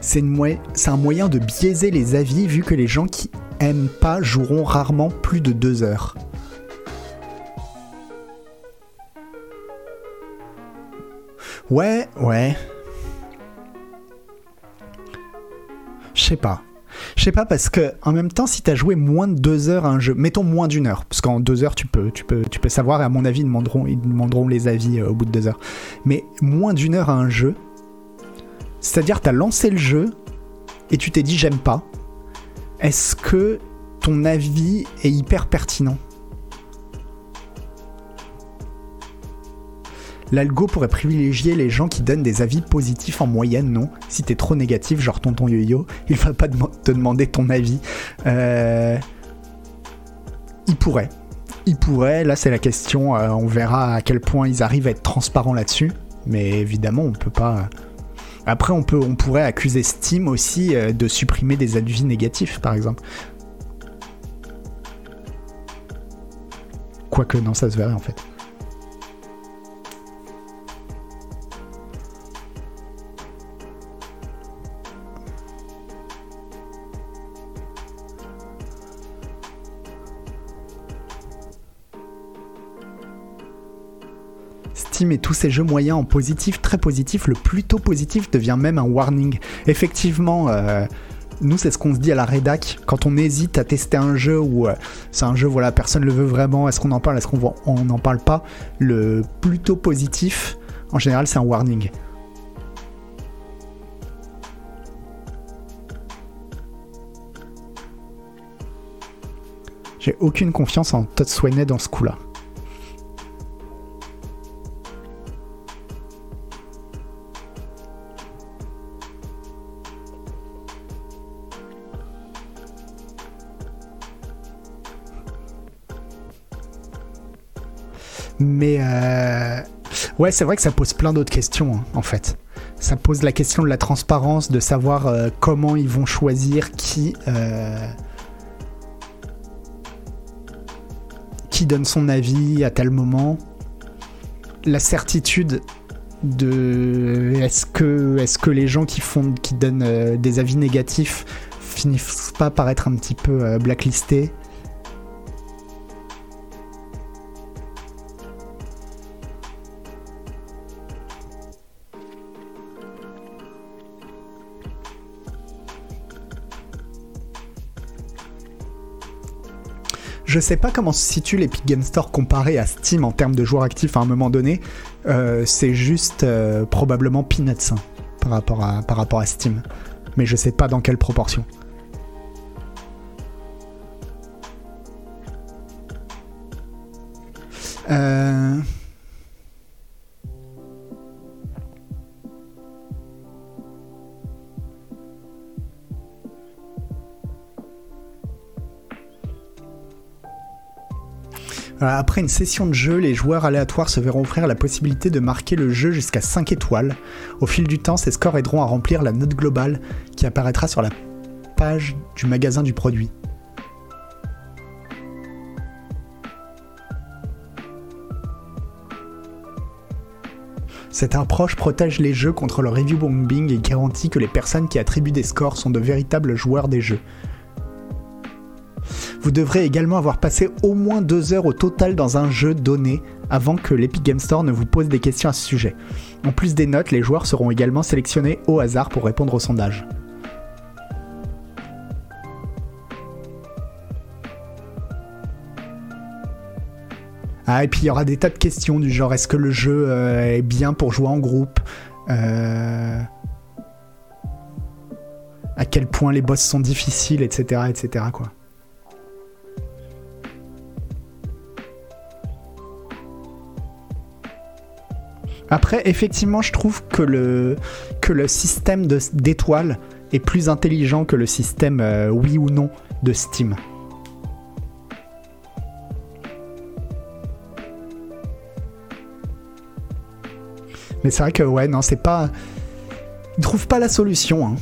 C'est un moyen de biaiser les avis vu que les gens qui aiment pas joueront rarement plus de deux heures. Ouais, ouais. Je sais pas. Je sais pas parce que en même temps, si t'as joué moins de deux heures à un jeu, mettons moins d'une heure, parce qu'en deux heures tu peux, tu peux, tu peux savoir. Et à mon avis, ils demanderont, les avis euh, au bout de deux heures. Mais moins d'une heure à un jeu, c'est-à-dire t'as lancé le jeu et tu t'es dit j'aime pas est-ce que ton avis est hyper pertinent? L'algo pourrait privilégier les gens qui donnent des avis positifs en moyenne, non? Si t'es trop négatif, genre tonton yo-yo, il va pas te demander ton avis. Euh, il pourrait. Il pourrait, là c'est la question, euh, on verra à quel point ils arrivent à être transparents là-dessus. Mais évidemment, on peut pas après, on, peut, on pourrait accuser Steam aussi euh, de supprimer des avis négatifs, par exemple. Quoique, non, ça se verrait en fait. Et tous ces jeux moyens en positif, très positif, le plutôt positif devient même un warning. Effectivement, euh, nous c'est ce qu'on se dit à la rédac quand on hésite à tester un jeu ou euh, c'est un jeu voilà personne le veut vraiment, est-ce qu'on en parle, est-ce qu'on n'en parle pas. Le plutôt positif, en général c'est un warning. J'ai aucune confiance en Todd Sweeney dans ce coup-là. Ouais, c'est vrai que ça pose plein d'autres questions, hein, en fait. Ça pose la question de la transparence, de savoir euh, comment ils vont choisir qui. Euh, qui donne son avis à tel moment. La certitude de est-ce que est-ce que les gens qui font qui donnent des avis négatifs finissent pas par être un petit peu blacklistés Je sais pas comment se situe l'Epic Game Store comparé à Steam en termes de joueurs actifs à un moment donné. Euh, c'est juste euh, probablement peanuts hein, par, rapport à, par rapport à Steam. Mais je sais pas dans quelle proportion. Après une session de jeu, les joueurs aléatoires se verront offrir la possibilité de marquer le jeu jusqu'à 5 étoiles. Au fil du temps, ces scores aideront à remplir la note globale qui apparaîtra sur la page du magasin du produit. Cette approche protège les jeux contre le review bombing et garantit que les personnes qui attribuent des scores sont de véritables joueurs des jeux. Vous devrez également avoir passé au moins deux heures au total dans un jeu donné avant que l'Epic Game Store ne vous pose des questions à ce sujet. En plus des notes, les joueurs seront également sélectionnés au hasard pour répondre au sondage. Ah, et puis il y aura des tas de questions du genre est-ce que le jeu euh, est bien pour jouer en groupe? Euh, à quel point les boss sont difficiles, etc. etc. quoi. Après, effectivement, je trouve que le, que le système d'étoiles est plus intelligent que le système euh, oui ou non de Steam. Mais c'est vrai que ouais, non, c'est pas. Ils trouvent pas la solution. Hein.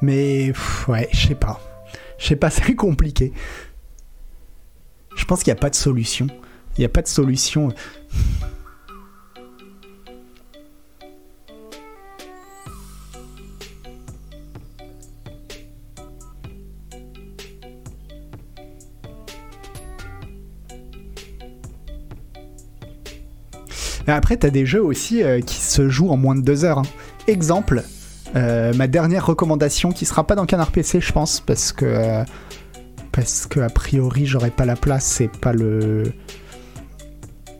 Mais ouais, je sais pas. Je sais pas, c'est compliqué. Je pense qu'il n'y a pas de solution. Il n'y a pas de solution. Après, t'as des jeux aussi euh, qui se jouent en moins de deux heures. hein. Exemple, euh, ma dernière recommandation qui sera pas dans Canard PC, je pense, parce que euh, parce que a priori j'aurai pas la place et pas le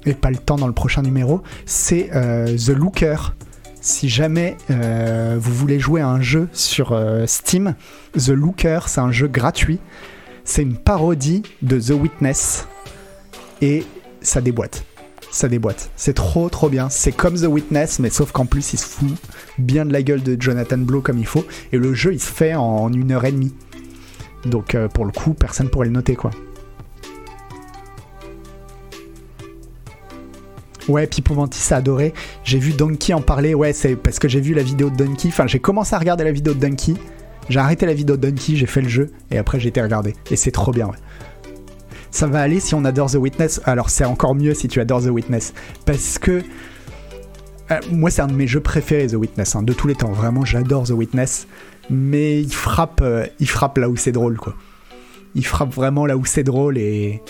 et pas le temps dans le prochain numéro. C'est euh, The Looker. Si jamais vous voulez jouer à un jeu sur Steam, The Looker, c'est un jeu gratuit. C'est une parodie de The Witness et ça déboîte ça déboîte. C'est trop trop bien. C'est comme The Witness, mais sauf qu'en plus il se fout bien de la gueule de Jonathan Blow comme il faut. Et le jeu il se fait en une heure et demie. Donc euh, pour le coup, personne pourrait le noter quoi. Ouais, Pipouvantis a adoré. J'ai vu Donkey en parler. Ouais, c'est parce que j'ai vu la vidéo de Donkey. Enfin, j'ai commencé à regarder la vidéo de Donkey. J'ai arrêté la vidéo de Donkey, j'ai fait le jeu et après j'ai été regarder. Et c'est trop bien, ouais ça va aller si on adore The Witness. Alors c'est encore mieux si tu adores The Witness. Parce que euh, moi c'est un de mes jeux préférés The Witness, hein, de tous les temps. Vraiment j'adore The Witness. Mais il frappe, euh, il frappe là où c'est drôle quoi. Il frappe vraiment là où c'est drôle et...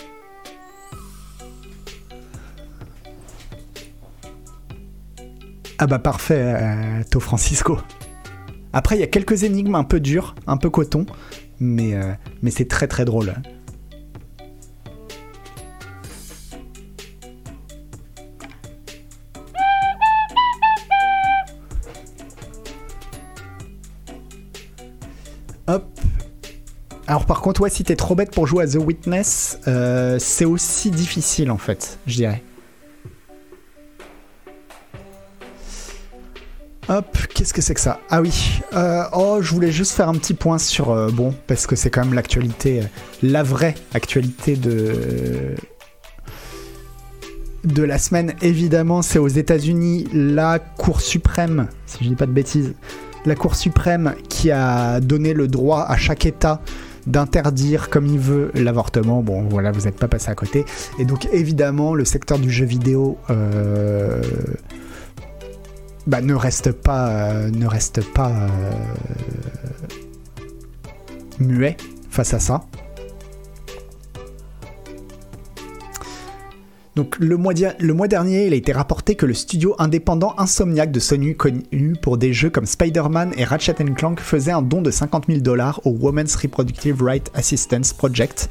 Ah bah parfait, euh, To Francisco. Après il y a quelques énigmes un peu dures, un peu coton. Mais, mais c'est très très drôle. Alors par contre, ouais, si t'es trop bête pour jouer à The Witness, euh, c'est aussi difficile en fait, je dirais. Hop, qu'est-ce que c'est que ça? Ah oui, euh, oh, je voulais juste faire un petit point sur, euh, bon, parce que c'est quand même l'actualité, la vraie actualité de de la semaine. Évidemment, c'est aux États-Unis la Cour suprême, si je dis pas de bêtises, la Cour suprême qui a donné le droit à chaque État d'interdire comme il veut l'avortement. Bon, voilà, vous n'êtes pas passé à côté. Et donc, évidemment, le secteur du jeu vidéo euh, bah, ne reste pas, euh, ne reste pas euh, muet face à ça. Donc le mois, dernier, il a été rapporté que le studio indépendant Insomniac de Sony, connu pour des jeux comme Spider-Man et Ratchet Clank, faisait un don de 50 000 dollars au Women's Reproductive Rights Assistance Project,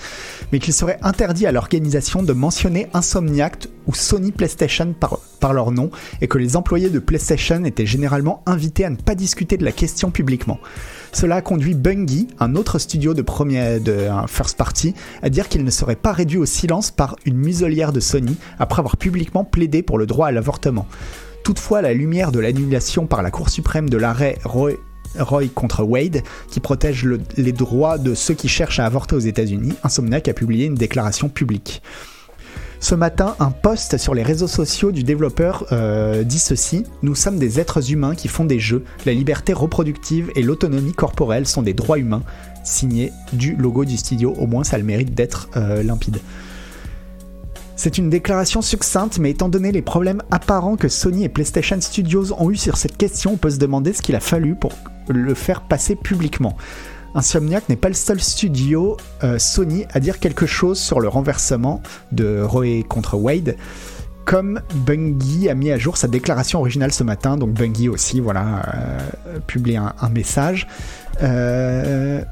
mais qu'il serait interdit à l'organisation de mentionner Insomniac ou Sony PlayStation par leur nom, et que les employés de PlayStation étaient généralement invités à ne pas discuter de la question publiquement. Cela a conduit Bungie, un autre studio de, premier, de first party, à dire qu'il ne serait pas réduit au silence par une muselière de Sony après avoir publiquement plaidé pour le droit à l'avortement. Toutefois, la lumière de l'annulation par la Cour suprême de l'arrêt Roy, contre Wade, qui protège le- les droits de ceux qui cherchent à avorter aux États-Unis, Insomniac a publié une déclaration publique. Ce matin, un post sur les réseaux sociaux du développeur euh, dit ceci Nous sommes des êtres humains qui font des jeux. La liberté reproductive et l'autonomie corporelle sont des droits humains. Signé du logo du studio. Au moins, ça le mérite d'être euh, limpide. C'est une déclaration succincte, mais étant donné les problèmes apparents que Sony et PlayStation Studios ont eu sur cette question, on peut se demander ce qu'il a fallu pour le faire passer publiquement. Insomniac n'est pas le seul studio euh, Sony à dire quelque chose sur le renversement de Roe contre Wade. Comme Bungie a mis à jour sa déclaration originale ce matin, donc Bungie aussi, voilà, euh, publie un, message. Euh,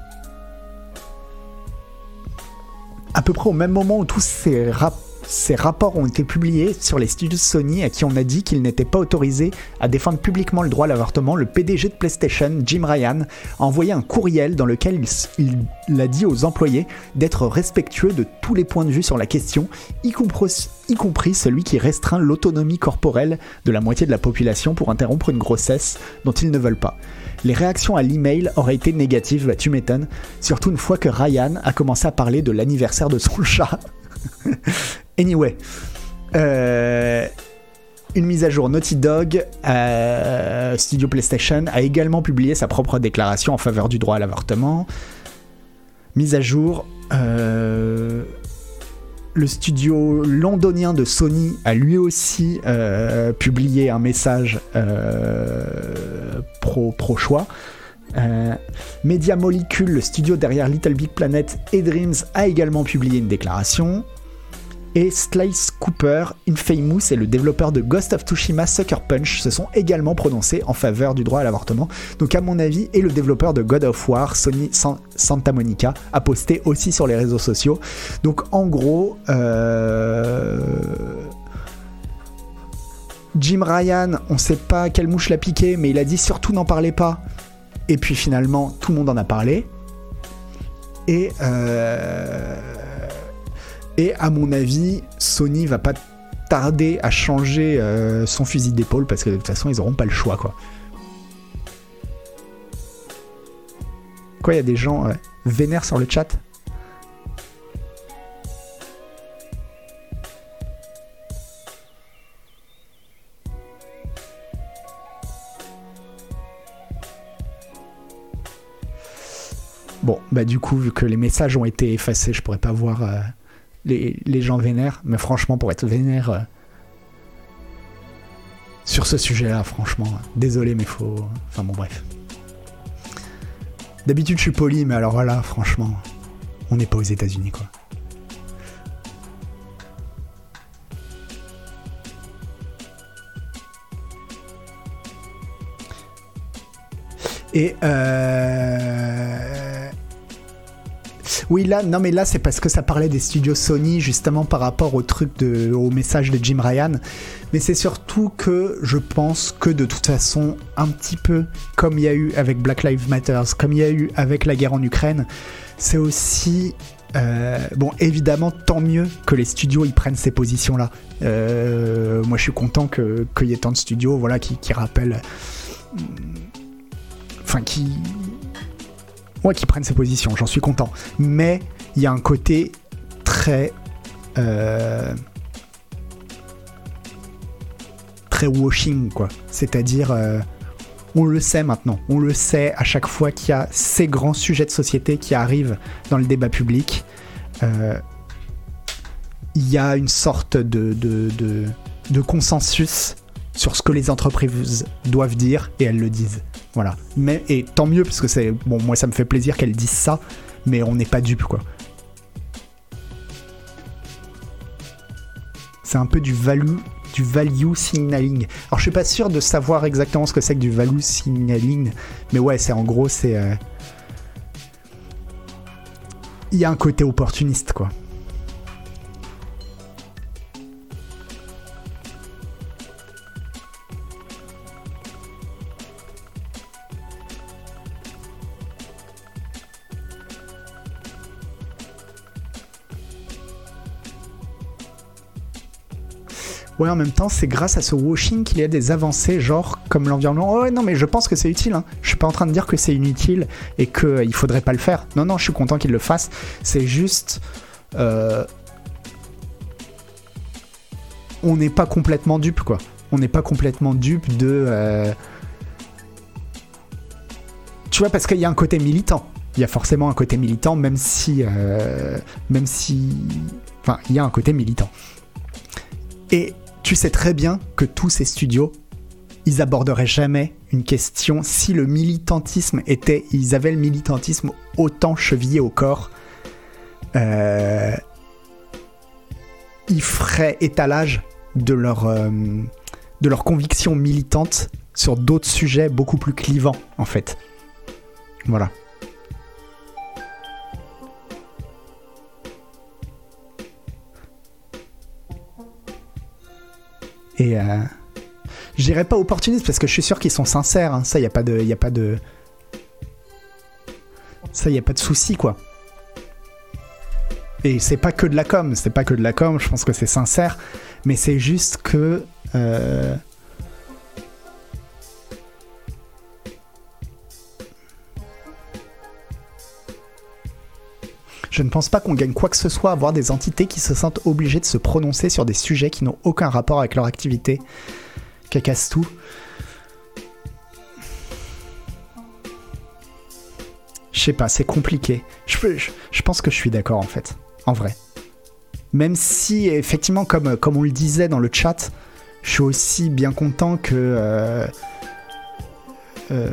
à peu près au même moment où tous ces, rap- ces rapports ont été publiés sur les studios Sony à qui on a dit qu'ils n'étaient pas autorisés à défendre publiquement le droit à l'avortement, le PDG de PlayStation, Jim Ryan, a envoyé un courriel dans lequel il, a dit aux employés d'être respectueux de tous les points de vue sur la question, y compris, y compris celui qui restreint l'autonomie corporelle de la moitié de la population pour interrompre une grossesse dont ils ne veulent pas. Les réactions à l'email auraient été négatives, bah, tu m'étonnes, surtout une fois que Ryan a commencé à parler de l'anniversaire de son chat. anyway. Euh, une mise à jour Naughty Dog, euh, Studio PlayStation, a également publié sa propre déclaration en faveur du droit à l'avortement. Mise à jour, euh, le studio londonien de Sony a lui aussi publié un message pro, pro choix. Euh, Media Molecule, le studio derrière Little Big Planet et Dreams, a également publié une déclaration. Et Slice Cooper, Infamous et le développeur de Ghost of Tsushima Sucker Punch se sont également prononcés en faveur du droit à l'avortement. Donc à mon avis, et le développeur de God of War, Sony San- Santa Monica, a posté aussi sur les réseaux sociaux. Donc en gros, euh, Jim Ryan, on sait pas quelle mouche l'a piqué, mais il a dit surtout n'en parlez pas. Et puis finalement, tout le monde en a parlé. Et, euh, et à mon avis, Sony va pas tarder à changer euh, son fusil d'épaule parce que de toute façon, ils auront pas le choix, quoi. Quoi, il y a des gens euh, vénères sur le chat? Bon, bah du coup, vu que les messages ont été effacés, je pourrais pas voir euh, les, gens vénères. Mais franchement, pour être vénère euh, sur ce sujet-là, franchement, désolé, mais faut. Enfin bon, bref. D'habitude, je suis poli, mais alors là, franchement, on n'est pas aux États-Unis, quoi. Et euh... oui là non mais là c'est parce que ça parlait des studios Sony justement par rapport au truc de au message de Jim Ryan mais c'est surtout que je pense que de toute façon un petit peu comme il y a eu avec Black Lives Matter comme il y a eu avec la guerre en Ukraine c'est aussi euh, bon, évidemment, tant mieux que les studios ils prennent ces positions-là. Euh, moi, je suis content qu'il y ait tant de studios, voilà, qui, qui rappellent, enfin, qui, qui prennent ces positions. J'en suis content. Mais il y a un côté très, euh, très washing, quoi. C'est-à-dire. euh, on le sait maintenant, on le sait à chaque fois qu'il y a ces grands sujets de société qui arrivent dans le débat public. euh, il y a une sorte de, de- de consensus sur ce que les entreprises doivent dire et elles le disent. Voilà. Mais, et tant mieux, parce que c'est. Bon, moi ça me fait plaisir qu'elles disent ça, mais on n'est pas dupe quoi. C'est un peu du value, du value signaling. Alors je suis pas sûr de savoir exactement ce que c'est que du value signaling, mais ouais, c'est en gros c'est. euh, Il y a un côté opportuniste quoi. Ouais, en même temps, c'est grâce à ce washing qu'il y a des avancées, genre comme l'environnement. Oh, ouais, non, mais je pense que c'est utile. Hein. Je suis pas en train de dire que c'est inutile et qu'il faudrait pas le faire. Non, non, je suis content qu'il le fasse. C'est juste. euh, On n'est pas complètement dupe, quoi. On n'est pas complètement dupe de. euh, Tu vois, parce qu'il y a un côté militant. Il y a forcément un côté militant, même si. euh, Même si. Enfin, il y a un côté militant. Et tu sais très bien que tous ces studios, ils aborderaient jamais une question si le militantisme était, ils avaient le militantisme autant chevillé au corps. Euh, ils feraient étalage de leur, euh, de sur d'autres sujets beaucoup plus clivants, en fait. Voilà. Et euh, je dirais pas opportuniste parce que je suis sûr qu'ils sont sincères. hein. Ça, y a pas de, y a pas de, ça, y a pas de souci quoi. Et c'est pas que de la com, c'est pas que de la com. Je pense que c'est sincère, mais c'est juste que. euh, Je ne pense pas qu'on gagne quoi que ce soit à voir des entités qui se sentent obligées de se prononcer sur des sujets qui n'ont aucun rapport avec leur activité. Cacasse tout. Je sais pas, c'est compliqué. Je, pense que je suis d'accord en fait, en vrai. Même si, effectivement, comme, comme on le disait dans le chat, je suis aussi bien content que. euh, euh,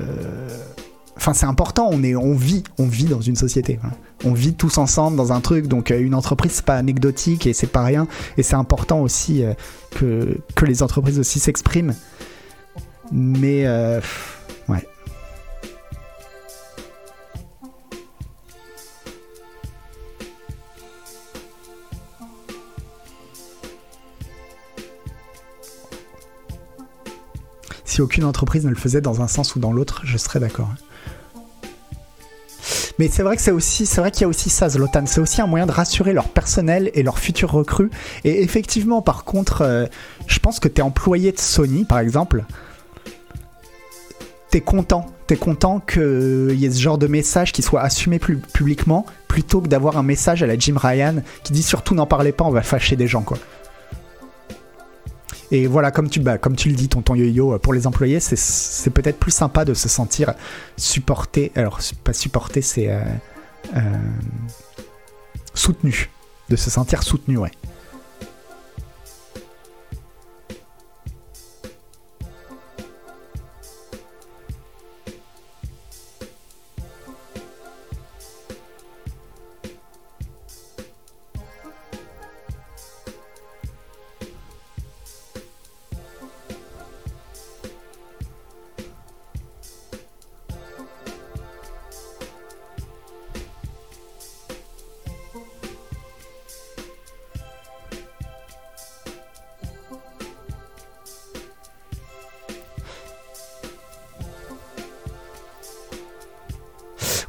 Enfin, c'est important, on, est, on vit, on vit dans une société. voilà. On vit tous ensemble dans un truc, donc euh, une entreprise, c'est pas anecdotique et c'est pas rien. Et c'est important aussi euh, que, que les entreprises aussi s'expriment. Mais, euh, Si aucune entreprise ne le faisait dans un sens ou dans l'autre, je serais d'accord. Mais c'est vrai que c'est aussi, c'est vrai qu'il y a aussi ça, Zlotan. C'est aussi un moyen de rassurer leur personnel et leurs futurs recrues. Et effectivement, par contre, euh, je pense que t'es employé de Sony, par exemple. T'es content, t'es content qu'il y ait ce genre de message qui soit assumé plus publiquement, plutôt que d'avoir un message à la Jim Ryan qui dit surtout n'en parlez pas, on va fâcher des gens, quoi. Et voilà, comme tu, bah, comme tu le dis, tonton yo-yo, pour les employés, c'est- peut-être plus sympa de se sentir supporté. Alors, pas supporté, c'est euh, euh, soutenu. De se sentir soutenu, ouais.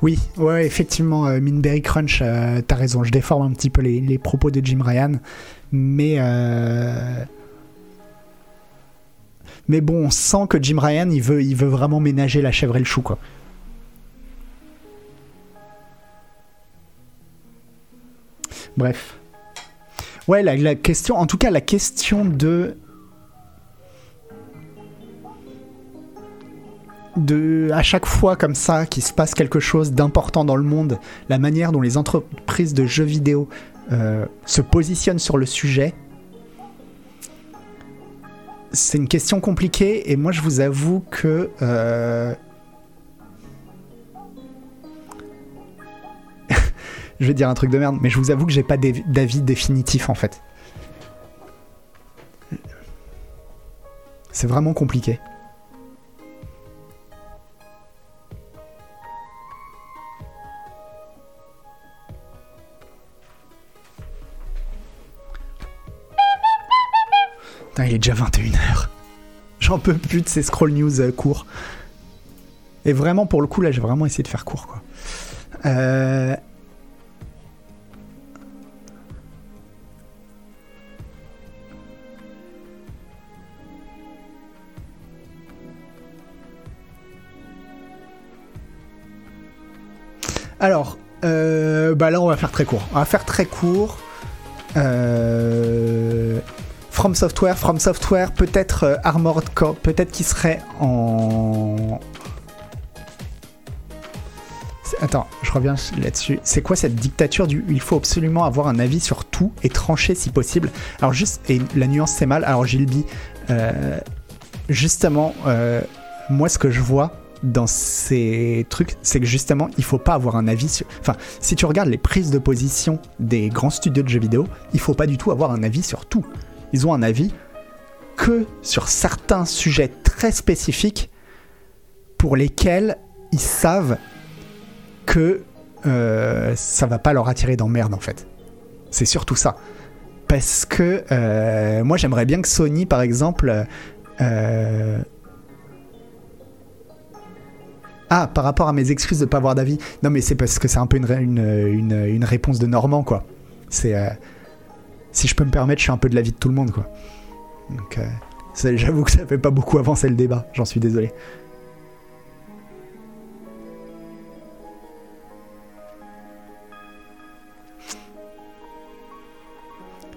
Oui, ouais, effectivement, euh, Minberry Crunch, euh, t'as raison, je déforme un petit peu les, propos de Jim Ryan, mais euh, mais bon, on sent que Jim Ryan, il veut, il veut vraiment ménager la chèvre et le chou, quoi. Bref. Ouais, la question, en tout cas, la question de de à chaque fois comme ça qu'il se passe quelque chose d'important dans le monde, la manière dont les entreprises de jeux vidéo euh, se positionnent sur le sujet, c'est une question compliquée et moi je vous avoue que euh, je vais dire un truc de merde, mais je vous avoue que j'ai pas d'av- d'avis définitif en fait. C'est vraiment compliqué. Déjà 21h. J'en peux plus de ces scroll news euh, courts. Et vraiment, pour le coup, là, j'ai vraiment essayé de faire court, quoi. Euh... Alors, euh, bah là, on va faire très court. On va faire très court. From Software, From Software, peut-être euh, Armored Core, peut-être qu'il serait en. attends, je reviens là-dessus. C'est quoi cette dictature du il faut absolument avoir un avis sur tout et trancher si possible? Alors juste, et la nuance c'est mal, alors Gilby, euh, justement, euh, moi ce que je vois dans ces trucs, c'est que justement, il faut pas avoir un avis sur... Enfin, si tu regardes les prises de position des grands studios de jeux vidéo, il faut pas du tout avoir un avis sur tout. Ils ont un avis que sur certains sujets très spécifiques pour lesquels ils savent que euh, ça va pas leur attirer d'emmerde en fait. C'est surtout ça. Parce que euh, moi j'aimerais bien que Sony par exemple... euh, Ah, par rapport à mes excuses de pas avoir d'avis. Non mais c'est parce que c'est un peu une, une, une- une réponse de Normand quoi. C'est... Si je peux me permettre, je suis un peu de l'avis de tout le monde quoi. Donc euh, j'avoue que ça fait pas beaucoup avancer le débat, j'en suis désolé.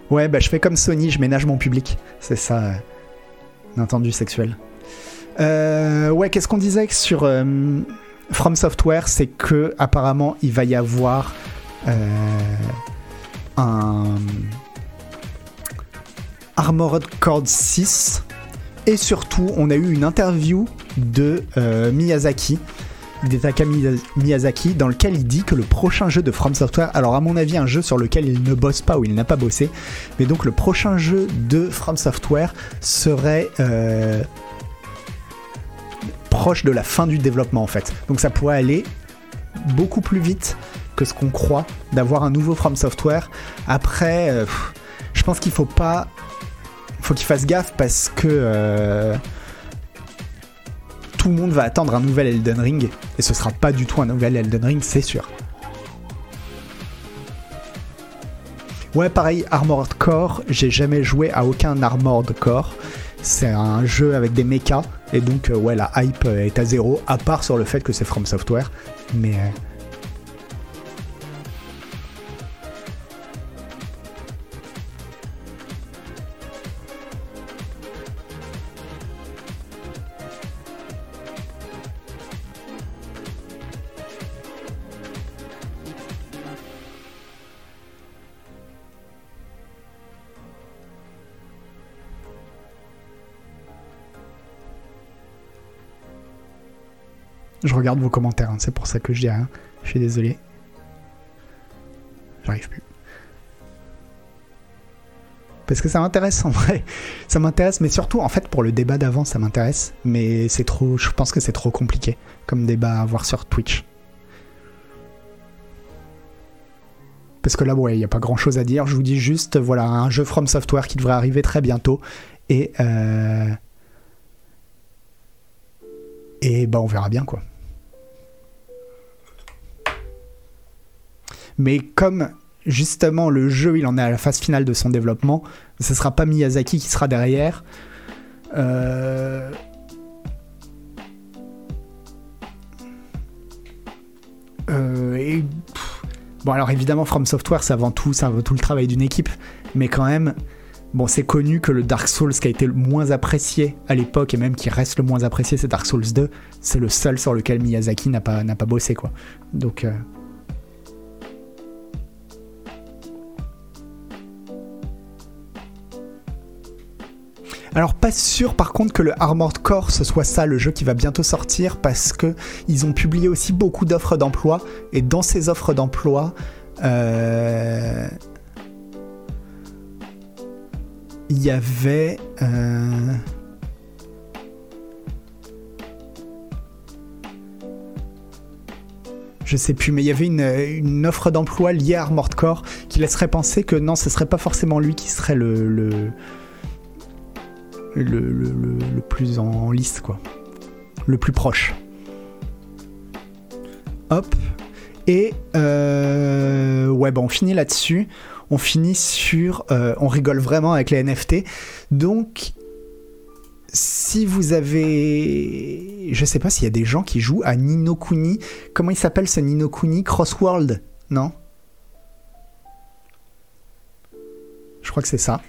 Ouais, bah je fais comme Sony, je ménage mon public. C'est ça, euh, l'intendu sexuel. Euh, ouais, qu'est-ce qu'on disait sur euh, From Software? C'est que apparemment il va y avoir euh, un Armored Core 6 et surtout on a eu une interview de euh, Miyazaki d'Etaka Miya- Miyazaki dans lequel il dit que le prochain jeu de From Software, alors à mon avis un jeu sur lequel il ne bosse pas ou il n'a pas bossé, mais donc le prochain jeu de From Software serait euh, proche de la fin du développement en fait. Donc ça pourrait aller beaucoup plus vite que ce qu'on croit d'avoir un nouveau From Software. Après, euh, je pense qu'il faut pas, faut qu'il fasse gaffe parce que euh, tout le monde va attendre un nouvel Elden Ring et ce sera pas du tout un nouvel Elden Ring, c'est sûr. Ouais, pareil, Armored Core, j'ai jamais joué à aucun Armored Core. C'est un jeu avec des mechas et donc euh, ouais, la hype est à zéro, à part sur le fait que c'est From Software. Mais euh, je regarde vos commentaires, hein, c'est pour ça que je dis rien. Je suis désolé. J'arrive plus. Parce que ça m'intéresse en vrai. Ça m'intéresse, mais surtout en fait pour le débat d'avant ça m'intéresse. Mais c'est trop. Je pense que c'est trop compliqué comme débat à voir sur Twitch. Parce que là, ouais, il n'y a pas grand chose à dire. Je vous dis juste, voilà, un jeu From Software qui devrait arriver très bientôt. Et. Euh... Et bah, on verra bien, quoi. Mais comme justement le jeu, il en est à la phase finale de son développement, ce sera pas Miyazaki qui sera derrière. Euh... Euh, bon alors évidemment From Software c'est avant tout c'est avant tout le travail d'une équipe mais quand même bon c'est connu que le Dark Souls qui a été le moins apprécié à l'époque et même qui reste le moins apprécié c'est Dark Souls 2 c'est le seul sur lequel Miyazaki n'a pas, pas bossé quoi. Donc euh, Alors pas sûr par contre que le Armored Core ce soit ça le jeu qui va bientôt sortir parce que ils ont publié aussi beaucoup d'offres d'emploi et dans ces offres d'emploi euh, il y avait euh, je sais plus, mais il y avait une, offre d'emploi liée à Armored Core qui laisserait penser que non, ce serait pas forcément lui qui serait le, le, le, plus en liste, quoi. Le plus proche. Hop. Et euh, ouais, bah on finit là-dessus. On finit sur. euh, on rigole vraiment avec les NFT. Donc, si vous avez. Je sais pas s'il y a des gens qui jouent à Nino Kuni. Comment il s'appelle ce Nino Kuni? Crossworld Non? Je crois que c'est ça.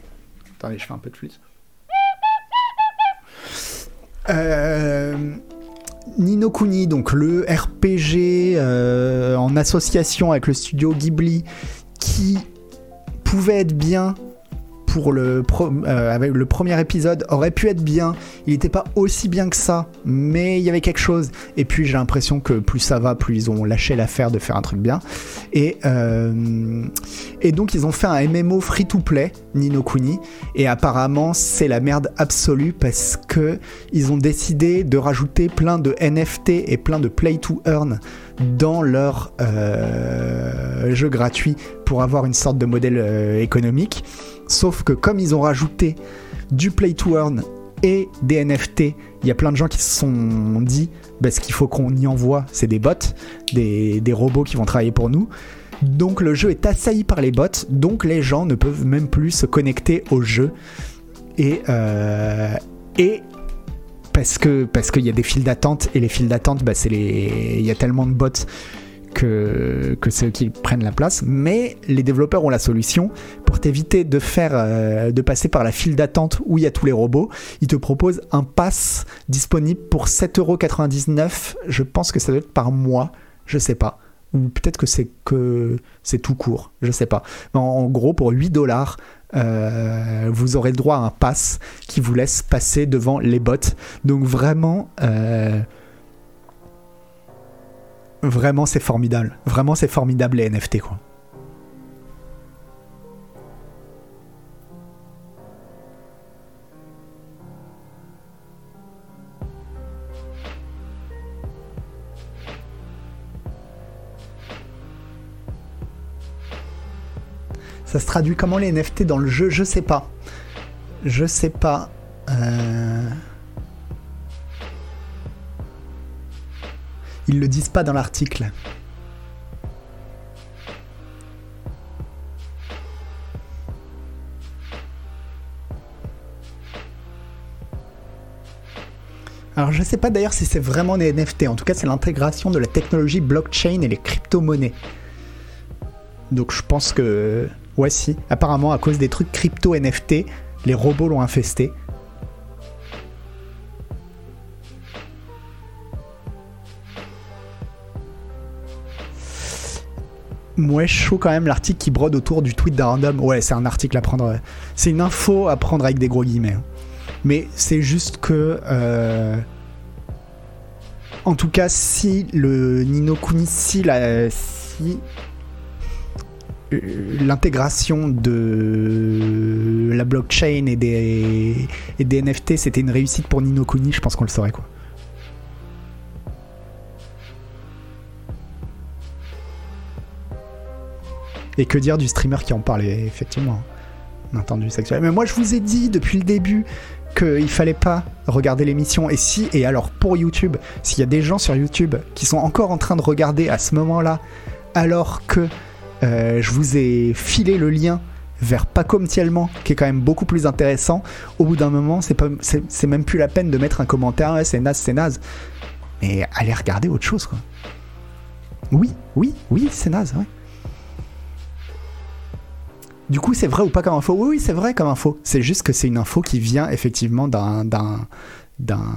Attendez, je fais un peu de flûte. Euh, Nino Kuni, donc le RPG euh, en association avec le studio Ghibli, qui pouvait être bien pour le, euh, le premier épisode aurait pu être bien. Il n'était pas aussi bien que ça, mais il y avait quelque chose. Et puis j'ai l'impression que plus ça va, plus ils ont lâché l'affaire de faire un truc bien. Et, euh, et donc ils ont fait un MMO free-to-play, Nino Kuni. Et apparemment c'est la merde absolue parce que ils ont décidé de rajouter plein de NFT et plein de play-to-earn dans leur euh, jeu gratuit pour avoir une sorte de modèle économique. Sauf que comme ils ont rajouté du play to earn et des NFT, il y a plein de gens qui se sont dit bah, ce qu'il faut qu'on y envoie, c'est des bots, des, robots qui vont travailler pour nous. Donc le jeu est assailli par les bots, donc les gens ne peuvent même plus se connecter au jeu. Et, euh, et parce que parce qu'il y a des files d'attente et les files d'attente, bah, c'est les il y a tellement de bots que, que ceux qui prennent la place, mais les développeurs ont la solution pour t'éviter euh, de passer par la file d'attente où il y a tous les robots. Ils te proposent un pass disponible pour 7,99€. Je pense que ça doit être par mois, je sais pas. Ou peut-être que c'est que c'est tout court, je sais pas. en, gros, pour 8 dollars, euh, vous aurez le droit à un pass qui vous laisse passer devant les bots. Donc vraiment, euh, Vraiment, c'est formidable. Vraiment, c'est formidable les NFT, quoi. Ça se traduit comment les NFT dans le jeu? Je sais pas. Je sais pas. Euh... Ils le disent pas dans l'article. Alors je sais pas d'ailleurs si c'est vraiment des NFT, en tout cas c'est l'intégration de la technologie blockchain et les crypto-monnaies. Donc je pense que... Ouais si, apparemment à cause des trucs crypto NFT, les robots l'ont infesté. Ouais, chaud quand même l'article qui brode autour du tweet d'un random. Ouais, c'est un article à prendre. C'est une info à prendre avec des gros guillemets. Hein. Mais c'est juste que. Euh, en tout cas, si le Nino Kuni, si la. Si euh, l'intégration de la blockchain et des, et des NFT c'était une réussite pour Nino Kuni, je pense qu'on le saurait quoi. Et que dire du streamer qui en parlait, effectivement. Entendu sexuel. Mais moi, je vous ai dit depuis le début qu'il fallait pas regarder l'émission. Et si, et alors pour YouTube, s'il y a des gens sur YouTube qui sont encore en train de regarder à ce moment-là, alors que euh, je vous ai filé le lien vers Paco Mtiellement, qui est quand même beaucoup plus intéressant, au bout d'un moment, c'est, même plus la peine de mettre un commentaire, c'est naze, c'est naze. Mais allez regarder autre chose, quoi. Oui, oui, oui, c'est naze, ouais. Du coup, c'est vrai ou pas comme info? Oui, oui, c'est vrai comme info. C'est juste que c'est une info qui vient effectivement d'un. d'un. d'un.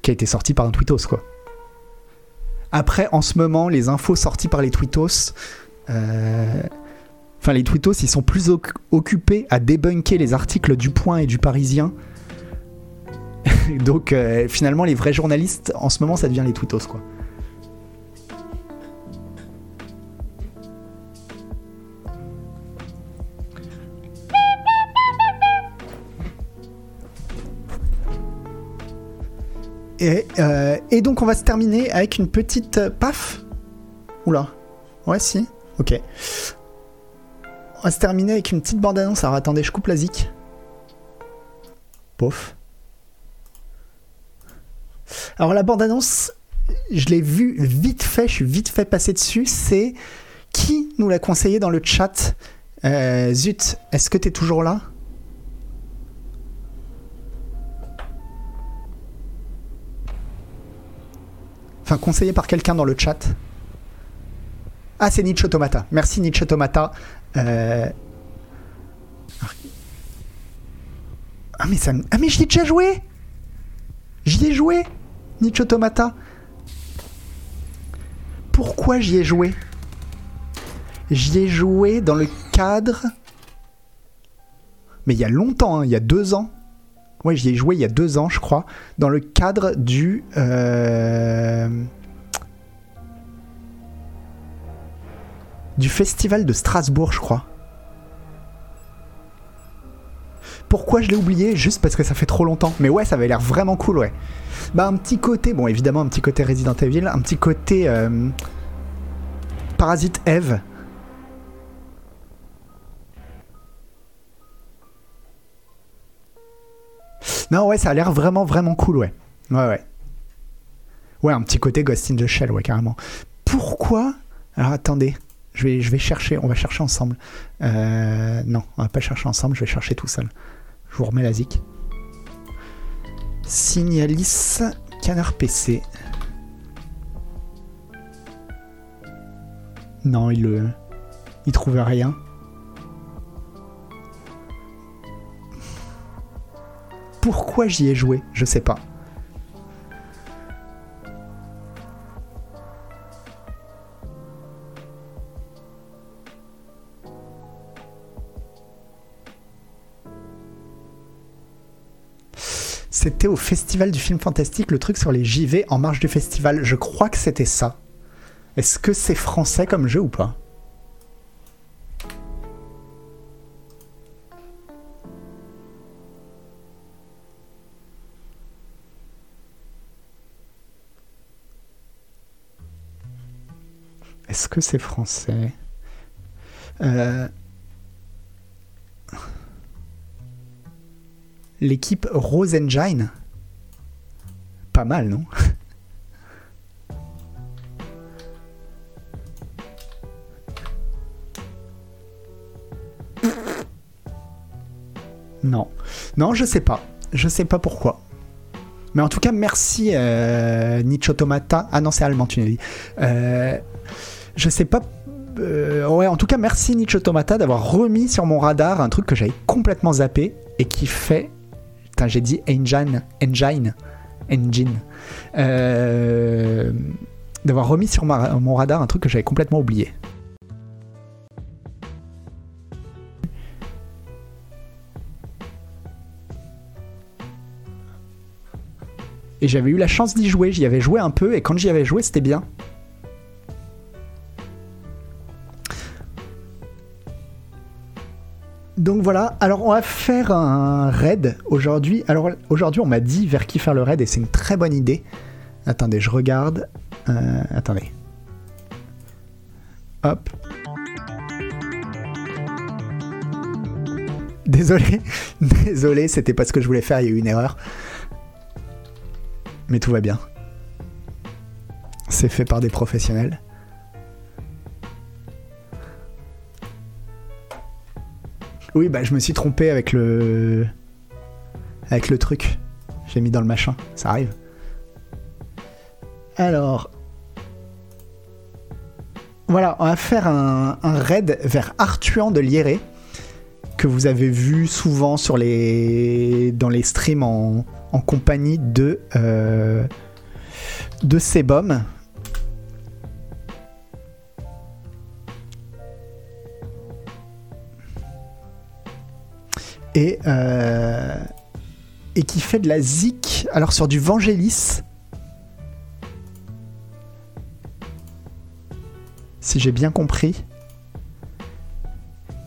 qui a été sorti par un tweetos, quoi. Après, en ce moment, les infos sorties par les tweetos. Euh, enfin, les tweetos, ils sont plus occupés à débunker les articles du Point et du Parisien. Donc, euh, finalement, les vrais journalistes, en ce moment, ça devient les tweetos, quoi. Euh, et, donc on va se terminer avec une petite euh, paf. Oula. Ouais, si. Ok. On va se terminer avec une petite bande-annonce. Alors attendez, je coupe la zik. Pof. Alors la bande-annonce, je l'ai vue vite fait, je suis vite fait passer dessus. C'est qui nous l'a conseillé dans le chat? Euh, Zut, est-ce que tu es toujours là? Enfin, conseillé par quelqu'un dans le chat. Ah, c'est Nietzsche Automata. Merci Nietzsche Automata. Euh, ah, mais ça... ah, mais je l'ai déjà joué J'y ai joué, Nicho Automata. Pourquoi j'y ai joué? J'y ai joué dans le cadre. Mais il y a longtemps, hein, il y a deux ans. Ouais, j'y ai joué il y a deux ans, je crois, dans le cadre du. euh, Du festival de Strasbourg, je crois. Pourquoi je l'ai oublié? Juste parce que ça fait trop longtemps. Mais ouais, ça avait l'air vraiment cool, ouais. Bah, un petit côté, bon, évidemment, un petit côté Resident Evil, un petit côté. euh, Parasite Eve. Non, ouais, ça a l'air vraiment, vraiment cool, ouais. Ouais, ouais. Ouais, un petit côté Ghost in the Shell, ouais, carrément. Pourquoi Alors, attendez. Je vais, je vais chercher, on va chercher ensemble. Euh, non, on va pas chercher ensemble, je vais chercher tout seul. Je vous remets la zik. Signalis Canard PC. Non, il le. Il trouve rien. Pourquoi j'y ai joué Je sais pas. C'était au festival du film fantastique, le truc sur les JV en marge du festival. Je crois que c'était ça. Est-ce que c'est français comme jeu ou pas? Est-ce que c'est français? Euh, L'équipe Rose Engine? Pas mal, non? Non. Non, je sais pas. Je sais pas pourquoi. Mais en tout cas, merci euh, Nicho Automata. Ah non, c'est allemand, tu dit. Euh, je sais pas. euh, ouais, en tout cas, merci Nicho Automata d'avoir remis sur mon radar un truc que j'avais complètement zappé et qui fait. Putain, j'ai dit engine. Engine. Engine. Euh, d'avoir remis sur ma- mon radar un truc que j'avais complètement oublié. Et j'avais eu la chance d'y jouer, j'y avais joué un peu, et quand j'y avais joué, c'était bien. Donc voilà, alors on va faire un raid aujourd'hui. Alors aujourd'hui, on m'a dit vers qui faire le raid, et c'est une très bonne idée. Attendez, je regarde. Euh, attendez. Hop. Désolé, désolé, c'était pas ce que je voulais faire, il y a eu une erreur. Mais tout va bien. C'est fait par des professionnels. Oui, bah je me suis trompé avec le avec le truc. J'ai mis dans le machin, ça arrive. Alors voilà, on va faire un, raid vers Artuan de Lieré que vous avez vu souvent sur les dans les streams en, en compagnie de euh, de Sebum. Et, euh, et qui fait de la zik, alors sur du Vangelis. Si j'ai bien compris.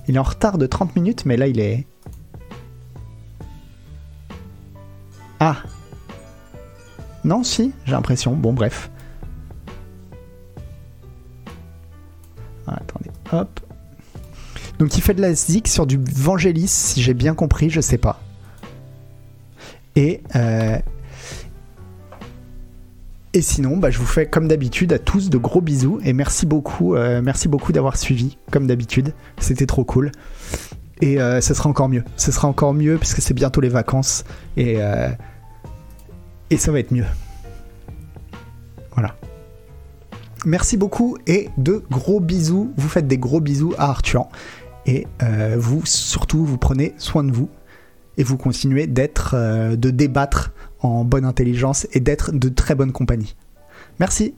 Il est en retard de 30 minutes, mais là il est. Ah Non, si, j'ai l'impression. Bon, bref. Ah, attendez, hop. Donc il fait de la zik sur du Vangelis, si j'ai bien compris, je sais pas. Et. euh, Et sinon, bah, je vous fais comme d'habitude à tous de gros bisous et merci beaucoup, euh, merci beaucoup d'avoir suivi comme d'habitude. C'était trop cool. Et euh, ce sera encore mieux. Ce sera encore mieux puisque c'est bientôt les vacances et et ça va être mieux. Voilà. Merci beaucoup et de gros bisous. Vous faites des gros bisous à Arthur et euh, vous surtout vous prenez soin de vous et vous continuez d'être euh, de débattre en bonne intelligence et d'être de très bonne compagnie. Merci.